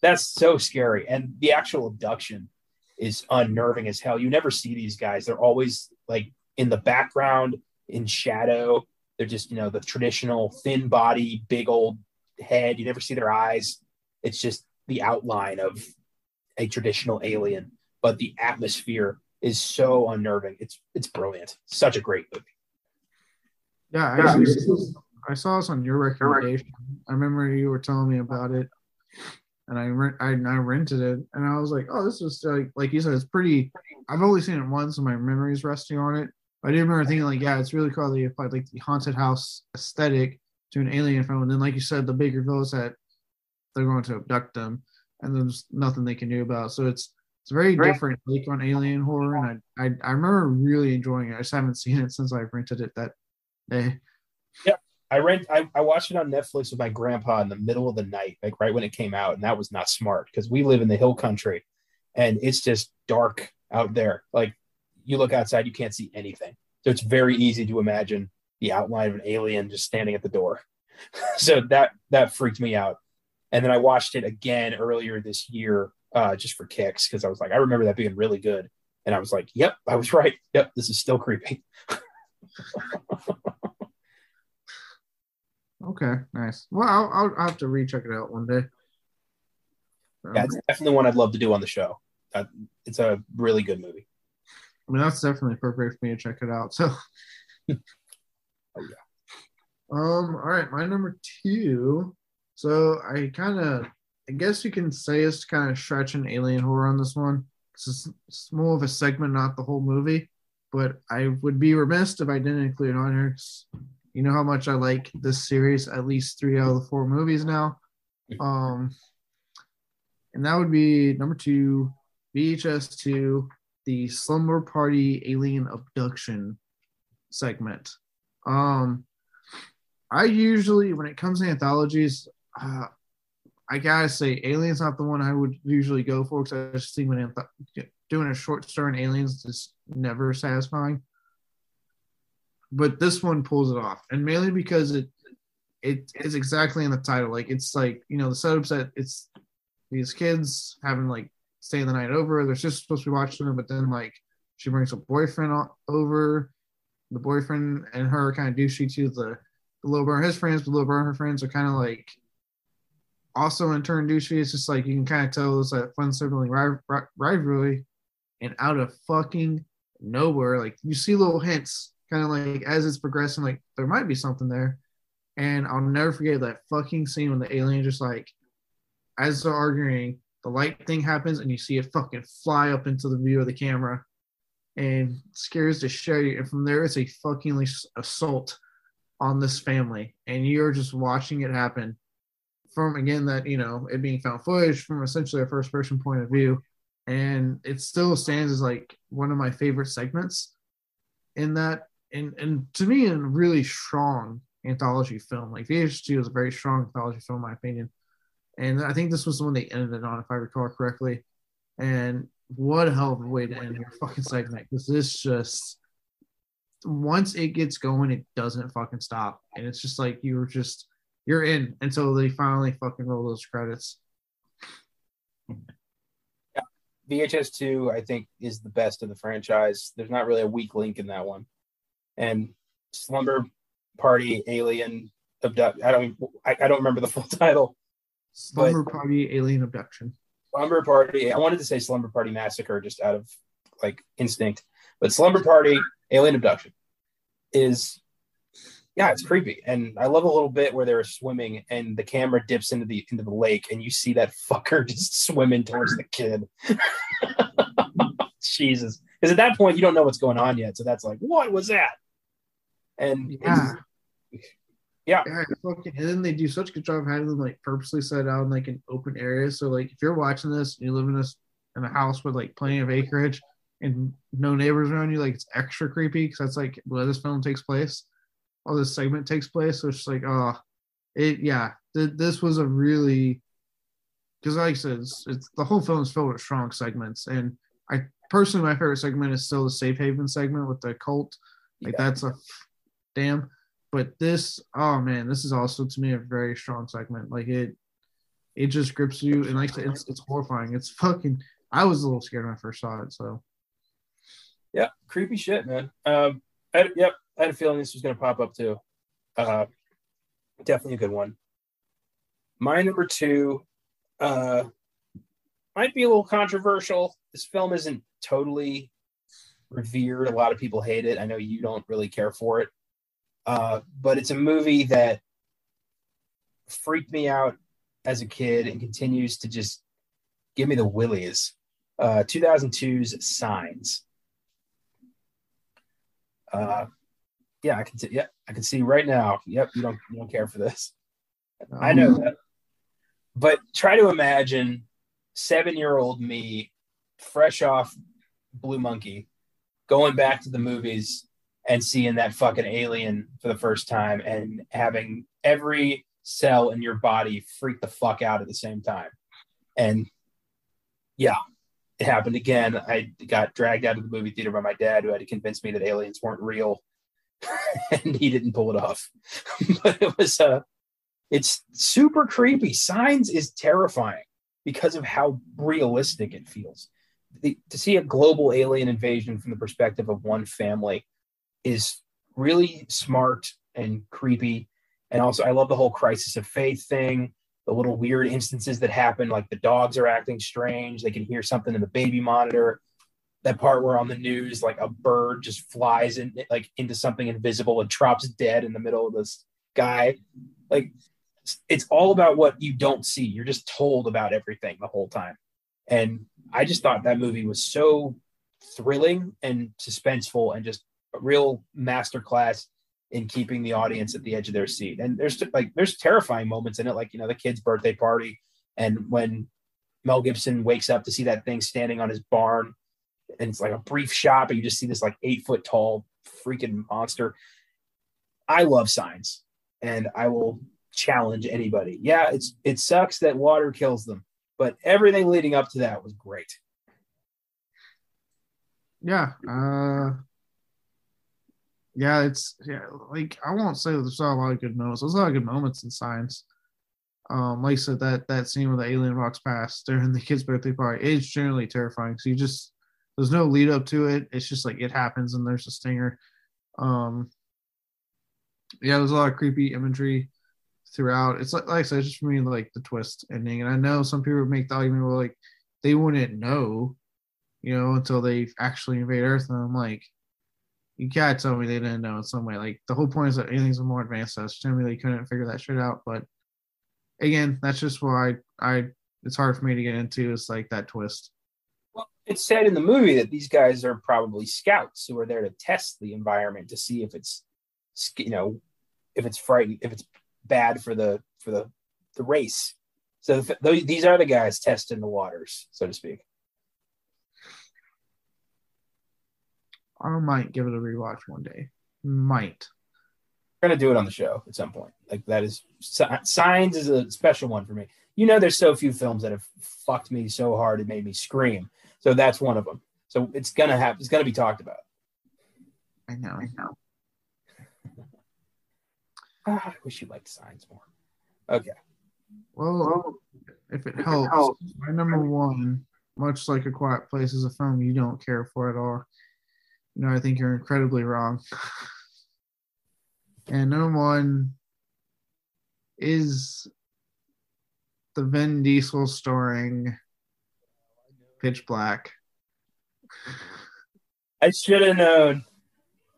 that's so scary and the actual abduction is unnerving as hell you never see these guys they're always like in the background in shadow they're just you know the traditional thin body big old head you never see their eyes it's just the outline of a traditional alien but the atmosphere is so unnerving. It's it's brilliant. Such a great movie. Yeah, I, actually, I saw this on your recommendation. I remember you were telling me about it, and I rent I, I rented it, and I was like, oh, this is like like you said, it's pretty. I've only seen it once, and my memory's resting on it. I do remember thinking like, yeah, it's really cool they applied like the haunted house aesthetic to an alien film, and then like you said, the big reveal is that they're going to abduct them, and there's nothing they can do about. It. So it's it's a very Right. different take on alien horror, and I, I I remember really enjoying it. I just haven't seen it since I rented it that day. Yeah, I rent. I, I watched it on Netflix with my grandpa in the middle of the night, like right when it came out, and that was not smart because we live in the hill country, and it's just dark out there. Like you look outside, you can't see anything, so it's very easy to imagine the outline of an alien just standing at the door. so that that freaked me out, and then I watched it again earlier this year, uh, just for kicks because I was like, I remember that being really good, and I was like, Yep, I was right. Yep, this is still creepy. Okay, nice. Well, I'll, I'll, I'll have to recheck it out one day. Um, Yeah, it's definitely one I'd love to do on the show. Uh, it's a really good movie. I mean, that's definitely appropriate for me to check it out. So, Oh, yeah. Um. All right, my number two. So I kind of, I guess you can say it's kind of stretching alien horror on this one. It's, it's more of a segment, not the whole movie. But I would be remiss if I didn't include it on here. You know how much I like this series. At least three out of the four movies now. Um. And that would be number two, VHS two, the Slumber Party Alien Abduction segment. Um, I usually, when it comes to anthologies, uh, I gotta say, Alien's not the one I would usually go for because I just think when anth- doing a short story on Aliens is never satisfying. But this one pulls it off, and mainly because it it is exactly in the title. Like it's like you know the setup's that it's these kids having like staying the night over. They're just supposed to be watching them, but then like she brings a boyfriend over. The boyfriend and her kind of douchey to the, the little brother his friends, but little brother and her friends are kind of like also in turn douchey. It's just like you can kind of tell it's a fun sibling ri- ri- rivalry, and out of fucking nowhere, like you see little hints, kind of like as it's progressing, like there might be something there. And I'll never forget that fucking scene when the alien just like, as they're arguing, the light thing happens and you see it fucking fly up into the view of the camera and scares the shit out of you. And from there, it's a fucking assault on this family. And you're just watching it happen from, again, that, you know, it being found footage from essentially a first person point of view. And it still stands as like one of my favorite segments in that. And, and to me, a really strong anthology film. Like VH2 is a very strong anthology film, in my opinion. And I think this was the one they ended it on, if I recall correctly. And what a hell of a way to end your fucking segment because this just once it gets going, it doesn't fucking stop. And it's just like you're just you're in until they finally fucking roll those credits. VHS two, I think, is the best of the franchise. There's not really a weak link in that one. And Slumber Party Alien Abduct. I don't. I, I don't remember the full title. Slumber Party Alien Abduction. Slumber Party. I wanted to say Slumber Party Massacre just out of like instinct, but Slumber Party Alien Abduction is yeah, it's creepy, and I love a little bit where they're swimming and the camera dips into the into the lake, and you see that fucker just swimming towards the kid. Jesus, because at that point you don't know what's going on yet, so that's like, what was that? And Yeah. Yeah. Yeah, fucking, and then they do such a good job of having them like purposely set out in like an open area. So like if you're watching this and you live in this in a house with like plenty of acreage and no neighbors around you, like it's extra creepy because that's like where this film takes place, All this segment takes place. So it's just like, oh, it yeah. Th- this was a really because like I said, it's, it's the whole film is filled with strong segments, and I personally my favorite segment is still the safe haven segment with the cult. Like Yeah. that's a damn. But this, oh man, this is also to me a very strong segment. Like it, it just grips you, and like it's it's horrifying. It's fucking. I was a little scared when I first saw it. So Yeah, creepy shit, man. Um, I, yep, I had a feeling this was to pop up too. Uh, definitely a good one. My number two uh, might be a little controversial. This film isn't totally revered. A lot of people hate it. I know you don't really care for it, uh, but it's a movie that freaked me out as a kid and continues to just give me the willies. Uh, 2002's Signs. Uh, yeah, I can see. Yeah, I can see right now. Yep, you don't you don't care for this. I know Um, that. But try to imagine seven year old me, fresh off Blue Monkey, going back to the movies and seeing that fucking alien for the first time and having every cell in your body freak the fuck out at the same time. And yeah, it happened again. I got dragged out of the movie theater by my dad, who had to convince me that aliens weren't real, and he didn't pull it off. but it was uh, it's super creepy. Signs is terrifying because of how realistic it feels. The, to see a global alien invasion from the perspective of one family is really smart and creepy. And also, I love the whole crisis of faith thing the little weird instances that happen, like the dogs are acting strange. They can hear something in the baby monitor. That part where on the news, like a bird just flies in, like into something invisible and drops dead in the middle of this guy. Like it's all about what you don't see. You're just told about everything the whole time. And I just thought that movie was so thrilling and suspenseful and just real masterclass in keeping the audience at the edge of their seat. And there's like there's terrifying moments in it, like you know the kid's birthday party, and when Mel Gibson wakes up to see that thing standing on his barn, and it's like a brief shot, but you just see this like eight foot tall freaking monster. I love signs, and I will challenge anybody. Yeah, it's it sucks that water kills them, but everything leading up to that was great. yeah. Uh, yeah, it's yeah. Like I won't say there's not a lot of good moments. There's a lot of good moments in Signs. Um, like I said, that that scene where the alien walks past during the kid's birthday party is generally terrifying. So you just there's no lead up to it. It's just like it happens and there's a stinger. Um, yeah, there's a lot of creepy imagery throughout. It's like, like I said, it's just for me like the twist ending. And I know some people make the argument where like they wouldn't know, you know, until they actually invade Earth. And I'm like, you gotta tell me they didn't know in some way. Like the whole point is that aliens are more advanced than us. Me they couldn't figure that shit out. But again, that's just why I, I it's hard for me to get into. It's like that twist. Well, it's said in the movie that these guys are probably scouts who are there to test the environment to see if it's, you know, if it's frightened, if it's bad for the for the the race. So th- these are the guys testing the waters, so to speak. I might give it a rewatch one day. Might. We're gonna do it on the show at some point. Like that is Signs is a special one for me. You know, there's so few films that have fucked me so hard it made me scream. So that's one of them. So it's gonna have it's gonna be talked about. I know. I know. Ah, I wish you liked Signs more. Okay. Well, if it helps, my number one, much like A Quiet Place, is a film you don't care for at all. Know, I think you're incredibly wrong. and number one is the Vin Diesel starring Pitch Black. I should have known.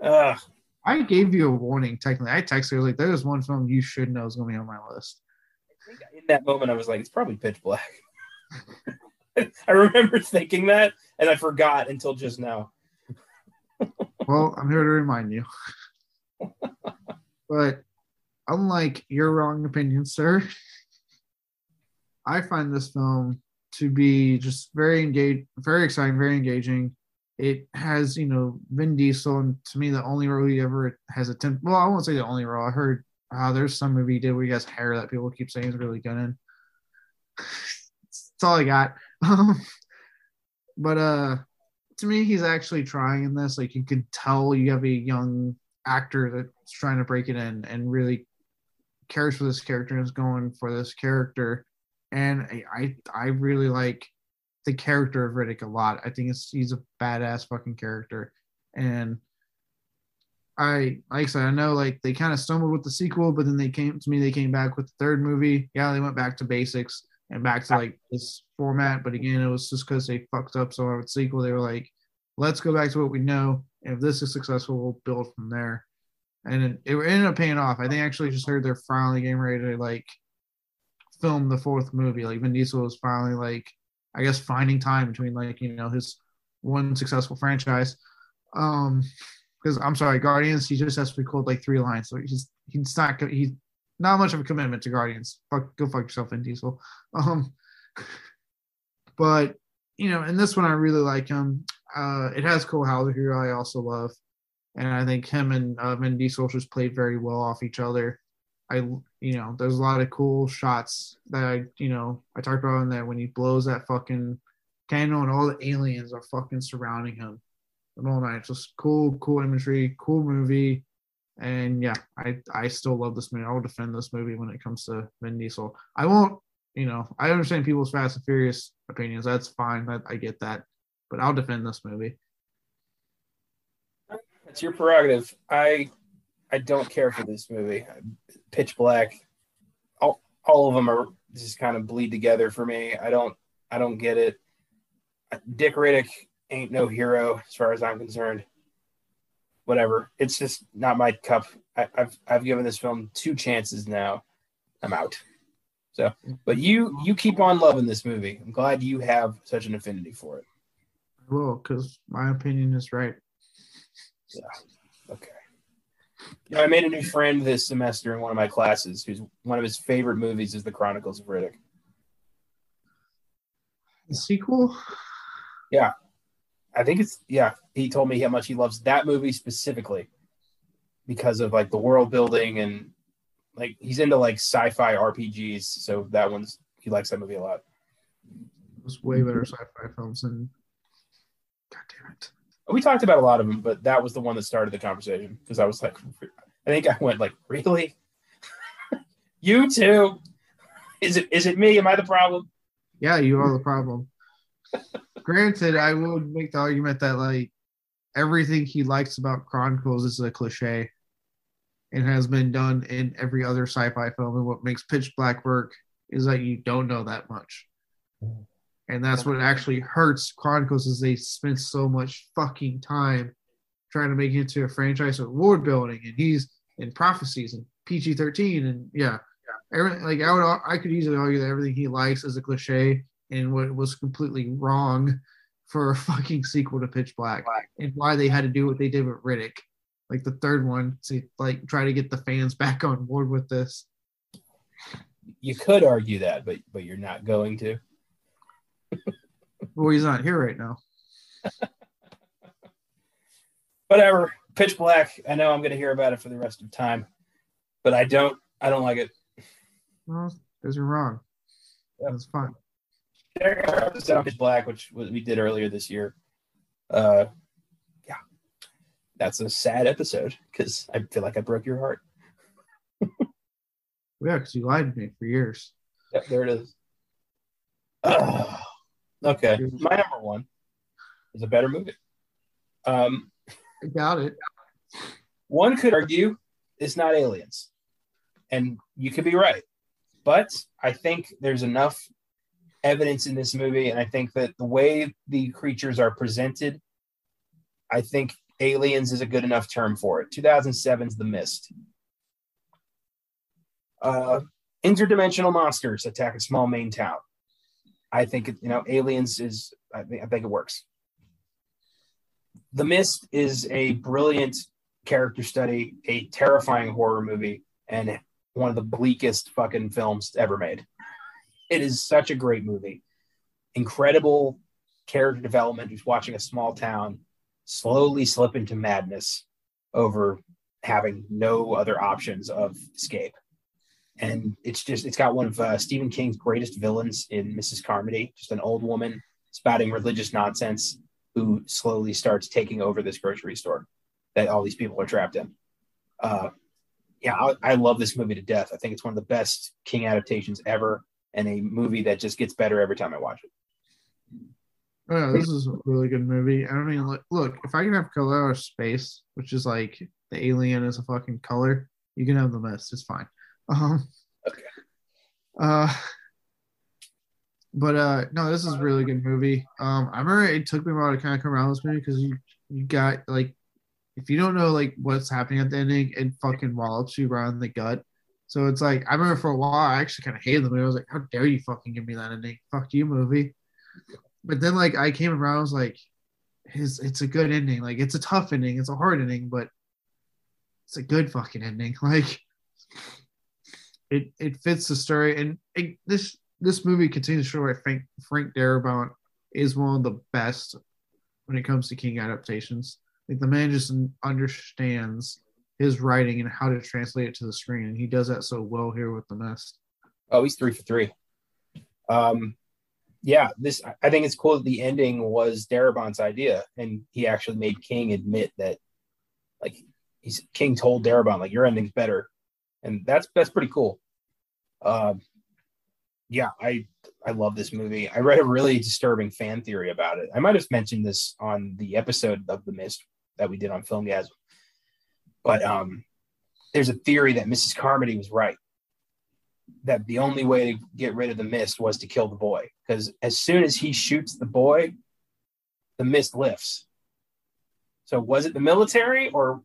Ugh. I gave you a warning. Technically, I texted you like, "There's one film you should know is going to be on my list." I think in that moment, I was like, "It's probably Pitch Black." I remember thinking that, and I forgot until just now. Well, I'm here to remind you. but unlike your wrong opinion, sir, I find this film to be just very engaged, very exciting, very engaging. It has, you know, Vin Diesel, and to me, the only role he ever has attempted. Well, I won't say the only role. I heard uh, there's some movie he did where he has hair that people keep saying is really good in. That's all I got. Um, but uh, to me, he's actually trying in this. Like you can tell, you have a young actor that's trying to break it in and really cares for this character and is going for this character. And I, I, really like the character of Riddick a lot. I think he's a badass fucking character, and I like I said, I know like they kind of stumbled with the sequel, but then they came to me. They came back with the third movie. Yeah, they went back to basics and back to like this format. But again, it was just because they fucked up so with sequel. They were like, let's go back to what we know. And if this is successful, we'll build from there. And it, it ended up paying off. I think I actually just heard they're finally getting ready to like film the fourth movie. Like Vin Diesel was finally like, I guess finding time between like, you know, his one successful franchise. Um because I'm sorry, Guardians. He just has to record like three lines, so he's he's not he's not much of a commitment to Guardians. Fuck, go fuck yourself, Vin Diesel. Um, but you know, in this one, I really like him. Uh, it has Cole Hauser, who I also love, and I think him and uh, Vin Diesel just played very well off each other. I, you know, there's a lot of cool shots that I, you know, I talked about in that when he blows that fucking candle and all the aliens are fucking surrounding him and all night. Just cool, cool imagery, cool movie. And yeah, I I still love this movie. I will defend this movie when it comes to Vin Diesel. I won't, you know, I understand people's Fast and Furious opinions. That's fine. I, I get that, but I'll defend this movie. It's your prerogative. I I don't care for this movie. Pitch Black, all all of them are just kind of bleed together for me. I don't I don't get it. Dick Riddick ain't no hero as far as I'm concerned. Whatever. It's just not my cup. I, I've I've given this film two chances now. I'm out. So, but you you keep on loving this movie. I'm glad you have such an affinity for it. I will, because my opinion is right. Yeah. Okay. You know, I made a new friend this semester in one of my classes who's one of his favorite movies is The Chronicles of Riddick. The sequel? Yeah. I think it's yeah, he told me how much he loves that movie specifically because of like the world building and like he's into like sci-fi RPGs, so that one's he likes that movie a lot. It's way better sci-fi films than God damn it. We talked about a lot of them, but that was the one that started the conversation because I was like, I think I went like, really? you too? Is it is it me? Am I the problem? Yeah, you are the problem. Granted, I would make the argument that like everything he likes about Chronicles is a cliche and has been done in every other sci-fi film. And what makes Pitch Black work is that you don't know that much. And that's what actually hurts Chronicles is they spend so much fucking time trying to make it into a franchise of world building and he's in prophecies and PG thirteen and yeah. Everything, like I would I could easily argue that everything he likes is a cliche and what was completely wrong for a fucking sequel to Pitch Black, and why they had to do what they did with Riddick, like the third one, to like try to get the fans back on board with this. You could argue that, but but you're not going to. well, he's not here right now. Whatever. Pitch Black. I know I'm going to hear about it for the rest of time, but I don't. I don't like it. Well, because you're wrong. Yep. That's fine episode Pitch Black, which we did earlier this year. Uh, yeah, that's a sad episode because I feel like I broke your heart. yeah, because you lied to me for years. Yep, there it is. Uh, okay, my number one is a better movie. Um, I doubt it. One could argue it's not aliens, and you could be right, but I think there's enough evidence in this movie, and I think that the way the creatures are presented, I think aliens is a good enough term for it. 2007's The Mist. Uh, interdimensional monsters attack a small Maine town. I think you know aliens is I think, I think it works. The Mist is a brilliant character study, a terrifying horror movie, and one of the bleakest fucking films ever made. It is such a great movie. Incredible character development. Just watching a small town slowly slip into madness over having no other options of escape. And it's just, it's got one of uh, Stephen King's greatest villains in Mrs. Carmody, just an old woman spouting religious nonsense who slowly starts taking over this grocery store that all these people are trapped in. Uh, yeah, I, I, love this movie to death. I think it's one of the best King adaptations ever and a movie that just gets better every time I watch it. Oh, this is a really good movie. I don't mean, look, look, if I can have color or space, which is like the alien is a fucking color, you can have the mist. It's fine. Um, okay. Uh, but uh, no, this is a really good movie. Um, I remember it took me a while to kind of come around this movie because you you got like, if you don't know like what's happening at the ending, it fucking wallops you around the gut. So it's like I remember for a while I actually kind of hated the movie. I was like, "How dare you fucking give me that ending? Fuck you, movie." But then like I came around, I was like, his it's a good ending. Like it's a tough ending, it's a hard ending, but it's a good fucking ending. Like it it fits the story, and it, this this movie continues to show why Frank Frank Darabont is one of the best when it comes to King adaptations. Like the man just understands his writing and how to translate it to the screen, and he does that so well here with the Mist. Oh, he's three for three. Um, yeah, this I think it's cool that the ending was Darabont's idea, and he actually made King admit that, like, he's King told Darabont like your ending's better, and that's that's pretty cool. Um, yeah, I I love this movie. I read a really disturbing fan theory about it. I might have mentioned this on the episode of The Mist that we did on Filmgazm, but um, there's a theory that Mrs. Carmody was right that the only way to get rid of the mist was to kill the boy. Because as soon as he shoots the boy the mist lifts. So was it the military or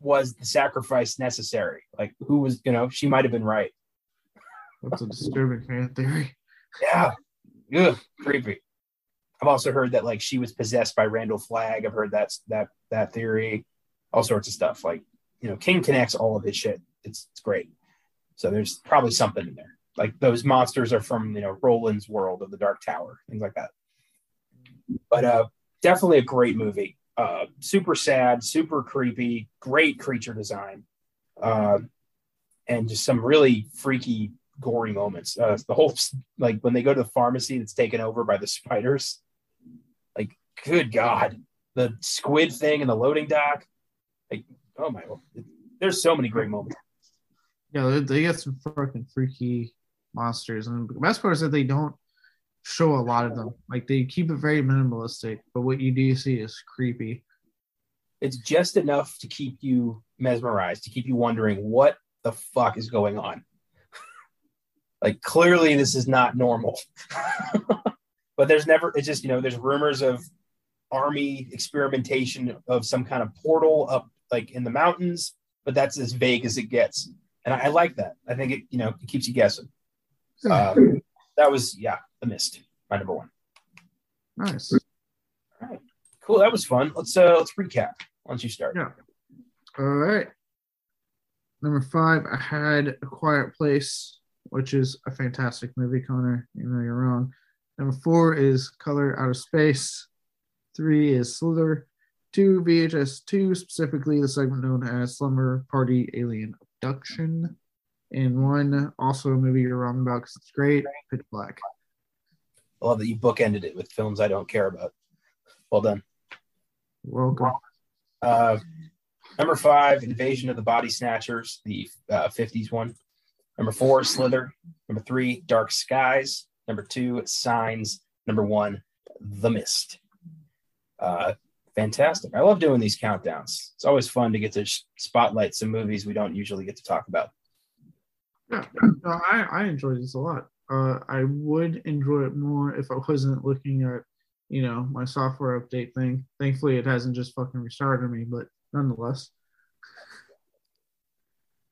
was the sacrifice necessary? Like who was you know she might have been right. That's a disturbing fan theory. Yeah. Ugh, creepy. I've also heard that like she was possessed by randall flagg. I've heard that's that that theory. All sorts of stuff like you know king connects all of his shit it's, it's great so there's probably something in there. Like those monsters are from, you know, Roland's world of the Dark Tower, things like that. But uh, definitely a great movie. Uh, super sad, super creepy, great creature design, uh, and just some really freaky, gory moments. Uh, the whole like when they go to the pharmacy that's taken over by the spiders. Like, good God, the squid thing and the loading dock. Like, oh my, there's so many great moments. Yeah, they, they get some fucking freaky monsters, and the best part is that they don't show a lot of them. Like they keep it very minimalistic, but what you do see is creepy. It's just enough to keep you mesmerized, to keep you wondering what the fuck is going on. like clearly this is not normal. but there's never it's just, you know, there's rumors of army experimentation of some kind of portal up like in the mountains, but that's as vague as it gets and I, I, like that. I think it you know it keeps you guessing. Um, that was yeah, the mist, my number one. Nice. All right, cool. That was fun. Let's uh let's recap. Once you start. Yeah. All right. Number five, I had A Quiet Place, which is a fantastic movie, Connor. You know you're wrong. Number four is Color Out of Space. Three is Slither. Two, VHS 2, specifically the segment known as Slumber Party Alien Abduction, and one also a movie you're wrong about because it's great, Pitch Black. I love that you bookended it with films I don't care about. Well done. Welcome. Uh, number five, Invasion of the Body Snatchers, the uh, 50s one. Number four, Slither. Number three, Dark Skies. Number two, Signs. Number one, The Mist. Uh, fantastic. I love doing these countdowns. It's always fun to get to spotlight some movies we don't usually get to talk about. Yeah, no, I, I enjoy this a lot. Uh, I would enjoy it more if I wasn't looking at, you know, my software update thing. Thankfully, it hasn't just fucking restarted me, but nonetheless.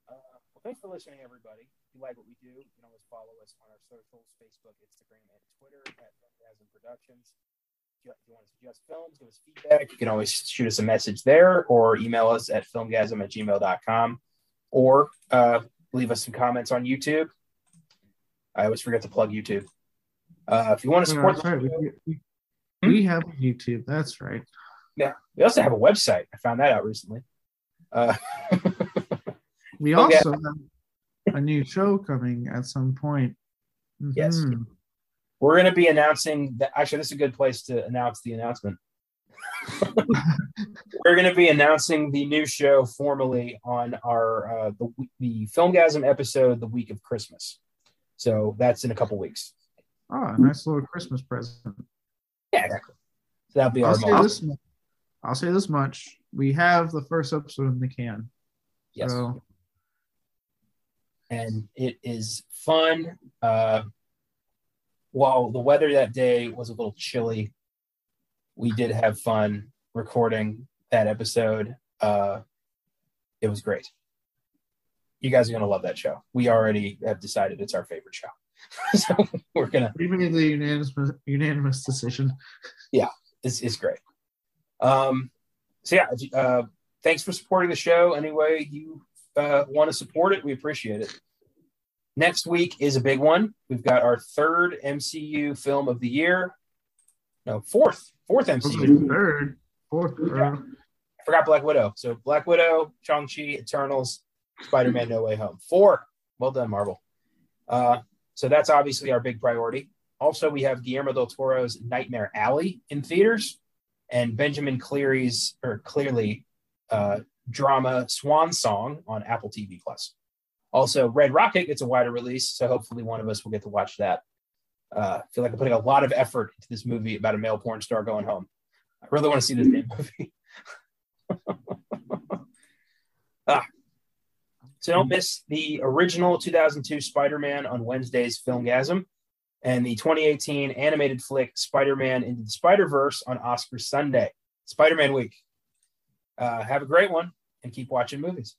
Uh, well, thanks for listening, everybody. If you like what we do, you can always follow us on our socials Facebook, Instagram, and Twitter at Filmgazm Productions if you want to suggest films, give us feedback, you can always shoot us a message there or email us at filmgazm at gmail.com or uh, leave us some comments on YouTube. I always forget to plug YouTube. Uh, if you want to support, right. we, we, hmm? we, have YouTube. That's right. Yeah, we also have a website. I found that out recently. Uh, we also have a new show coming at some point. Mm-hmm. Yes, we're going to be announcing that. Actually, this is a good place to announce the announcement. we're going to be announcing the new show formally on our uh, the the Filmgazm episode the week of Christmas. So that's in a couple weeks. Oh, a nice little Christmas present. Yeah, exactly. So that'll be I'll our. Say this, I'll say this much: we have the first episode in the can. Yes. So. And it is fun. Uh, while the weather that day was a little chilly, we did have fun recording that episode. Uh, it was great. You guys are gonna love that show. We already have decided it's our favorite show, so we're gonna. We made the unanimous unanimous decision. Yeah, it's it's great. Um, so yeah, uh, thanks for supporting the show. Any way you uh, want to support it, we appreciate it. Next week is a big one. We've got our third MCU film of the year. No, fourth, fourth MCU. Third, fourth. Yeah. I forgot Black Widow. So Black Widow, Shang Chi, Eternals, Spider Man, No Way Home. Four. Well done, Marvel. Uh, so that's obviously our big priority. Also, we have Guillermo del Toro's Nightmare Alley in theaters, and Benjamin Cleary's or Clearly uh, drama Swan Song on Apple TV Plus. Also, Red Rocket gets a wider release, so hopefully one of us will get to watch that. Uh, I feel like I'm putting a lot of effort into this movie about a male porn star going home. I really want to see this movie. ah. So don't miss the original 2002 Spider-Man on Wednesday's Filmgazm and the 2018 animated flick Spider-Man into the Spider-Verse on Oscar Sunday. Spider-Man week. Uh, have a great one and keep watching movies.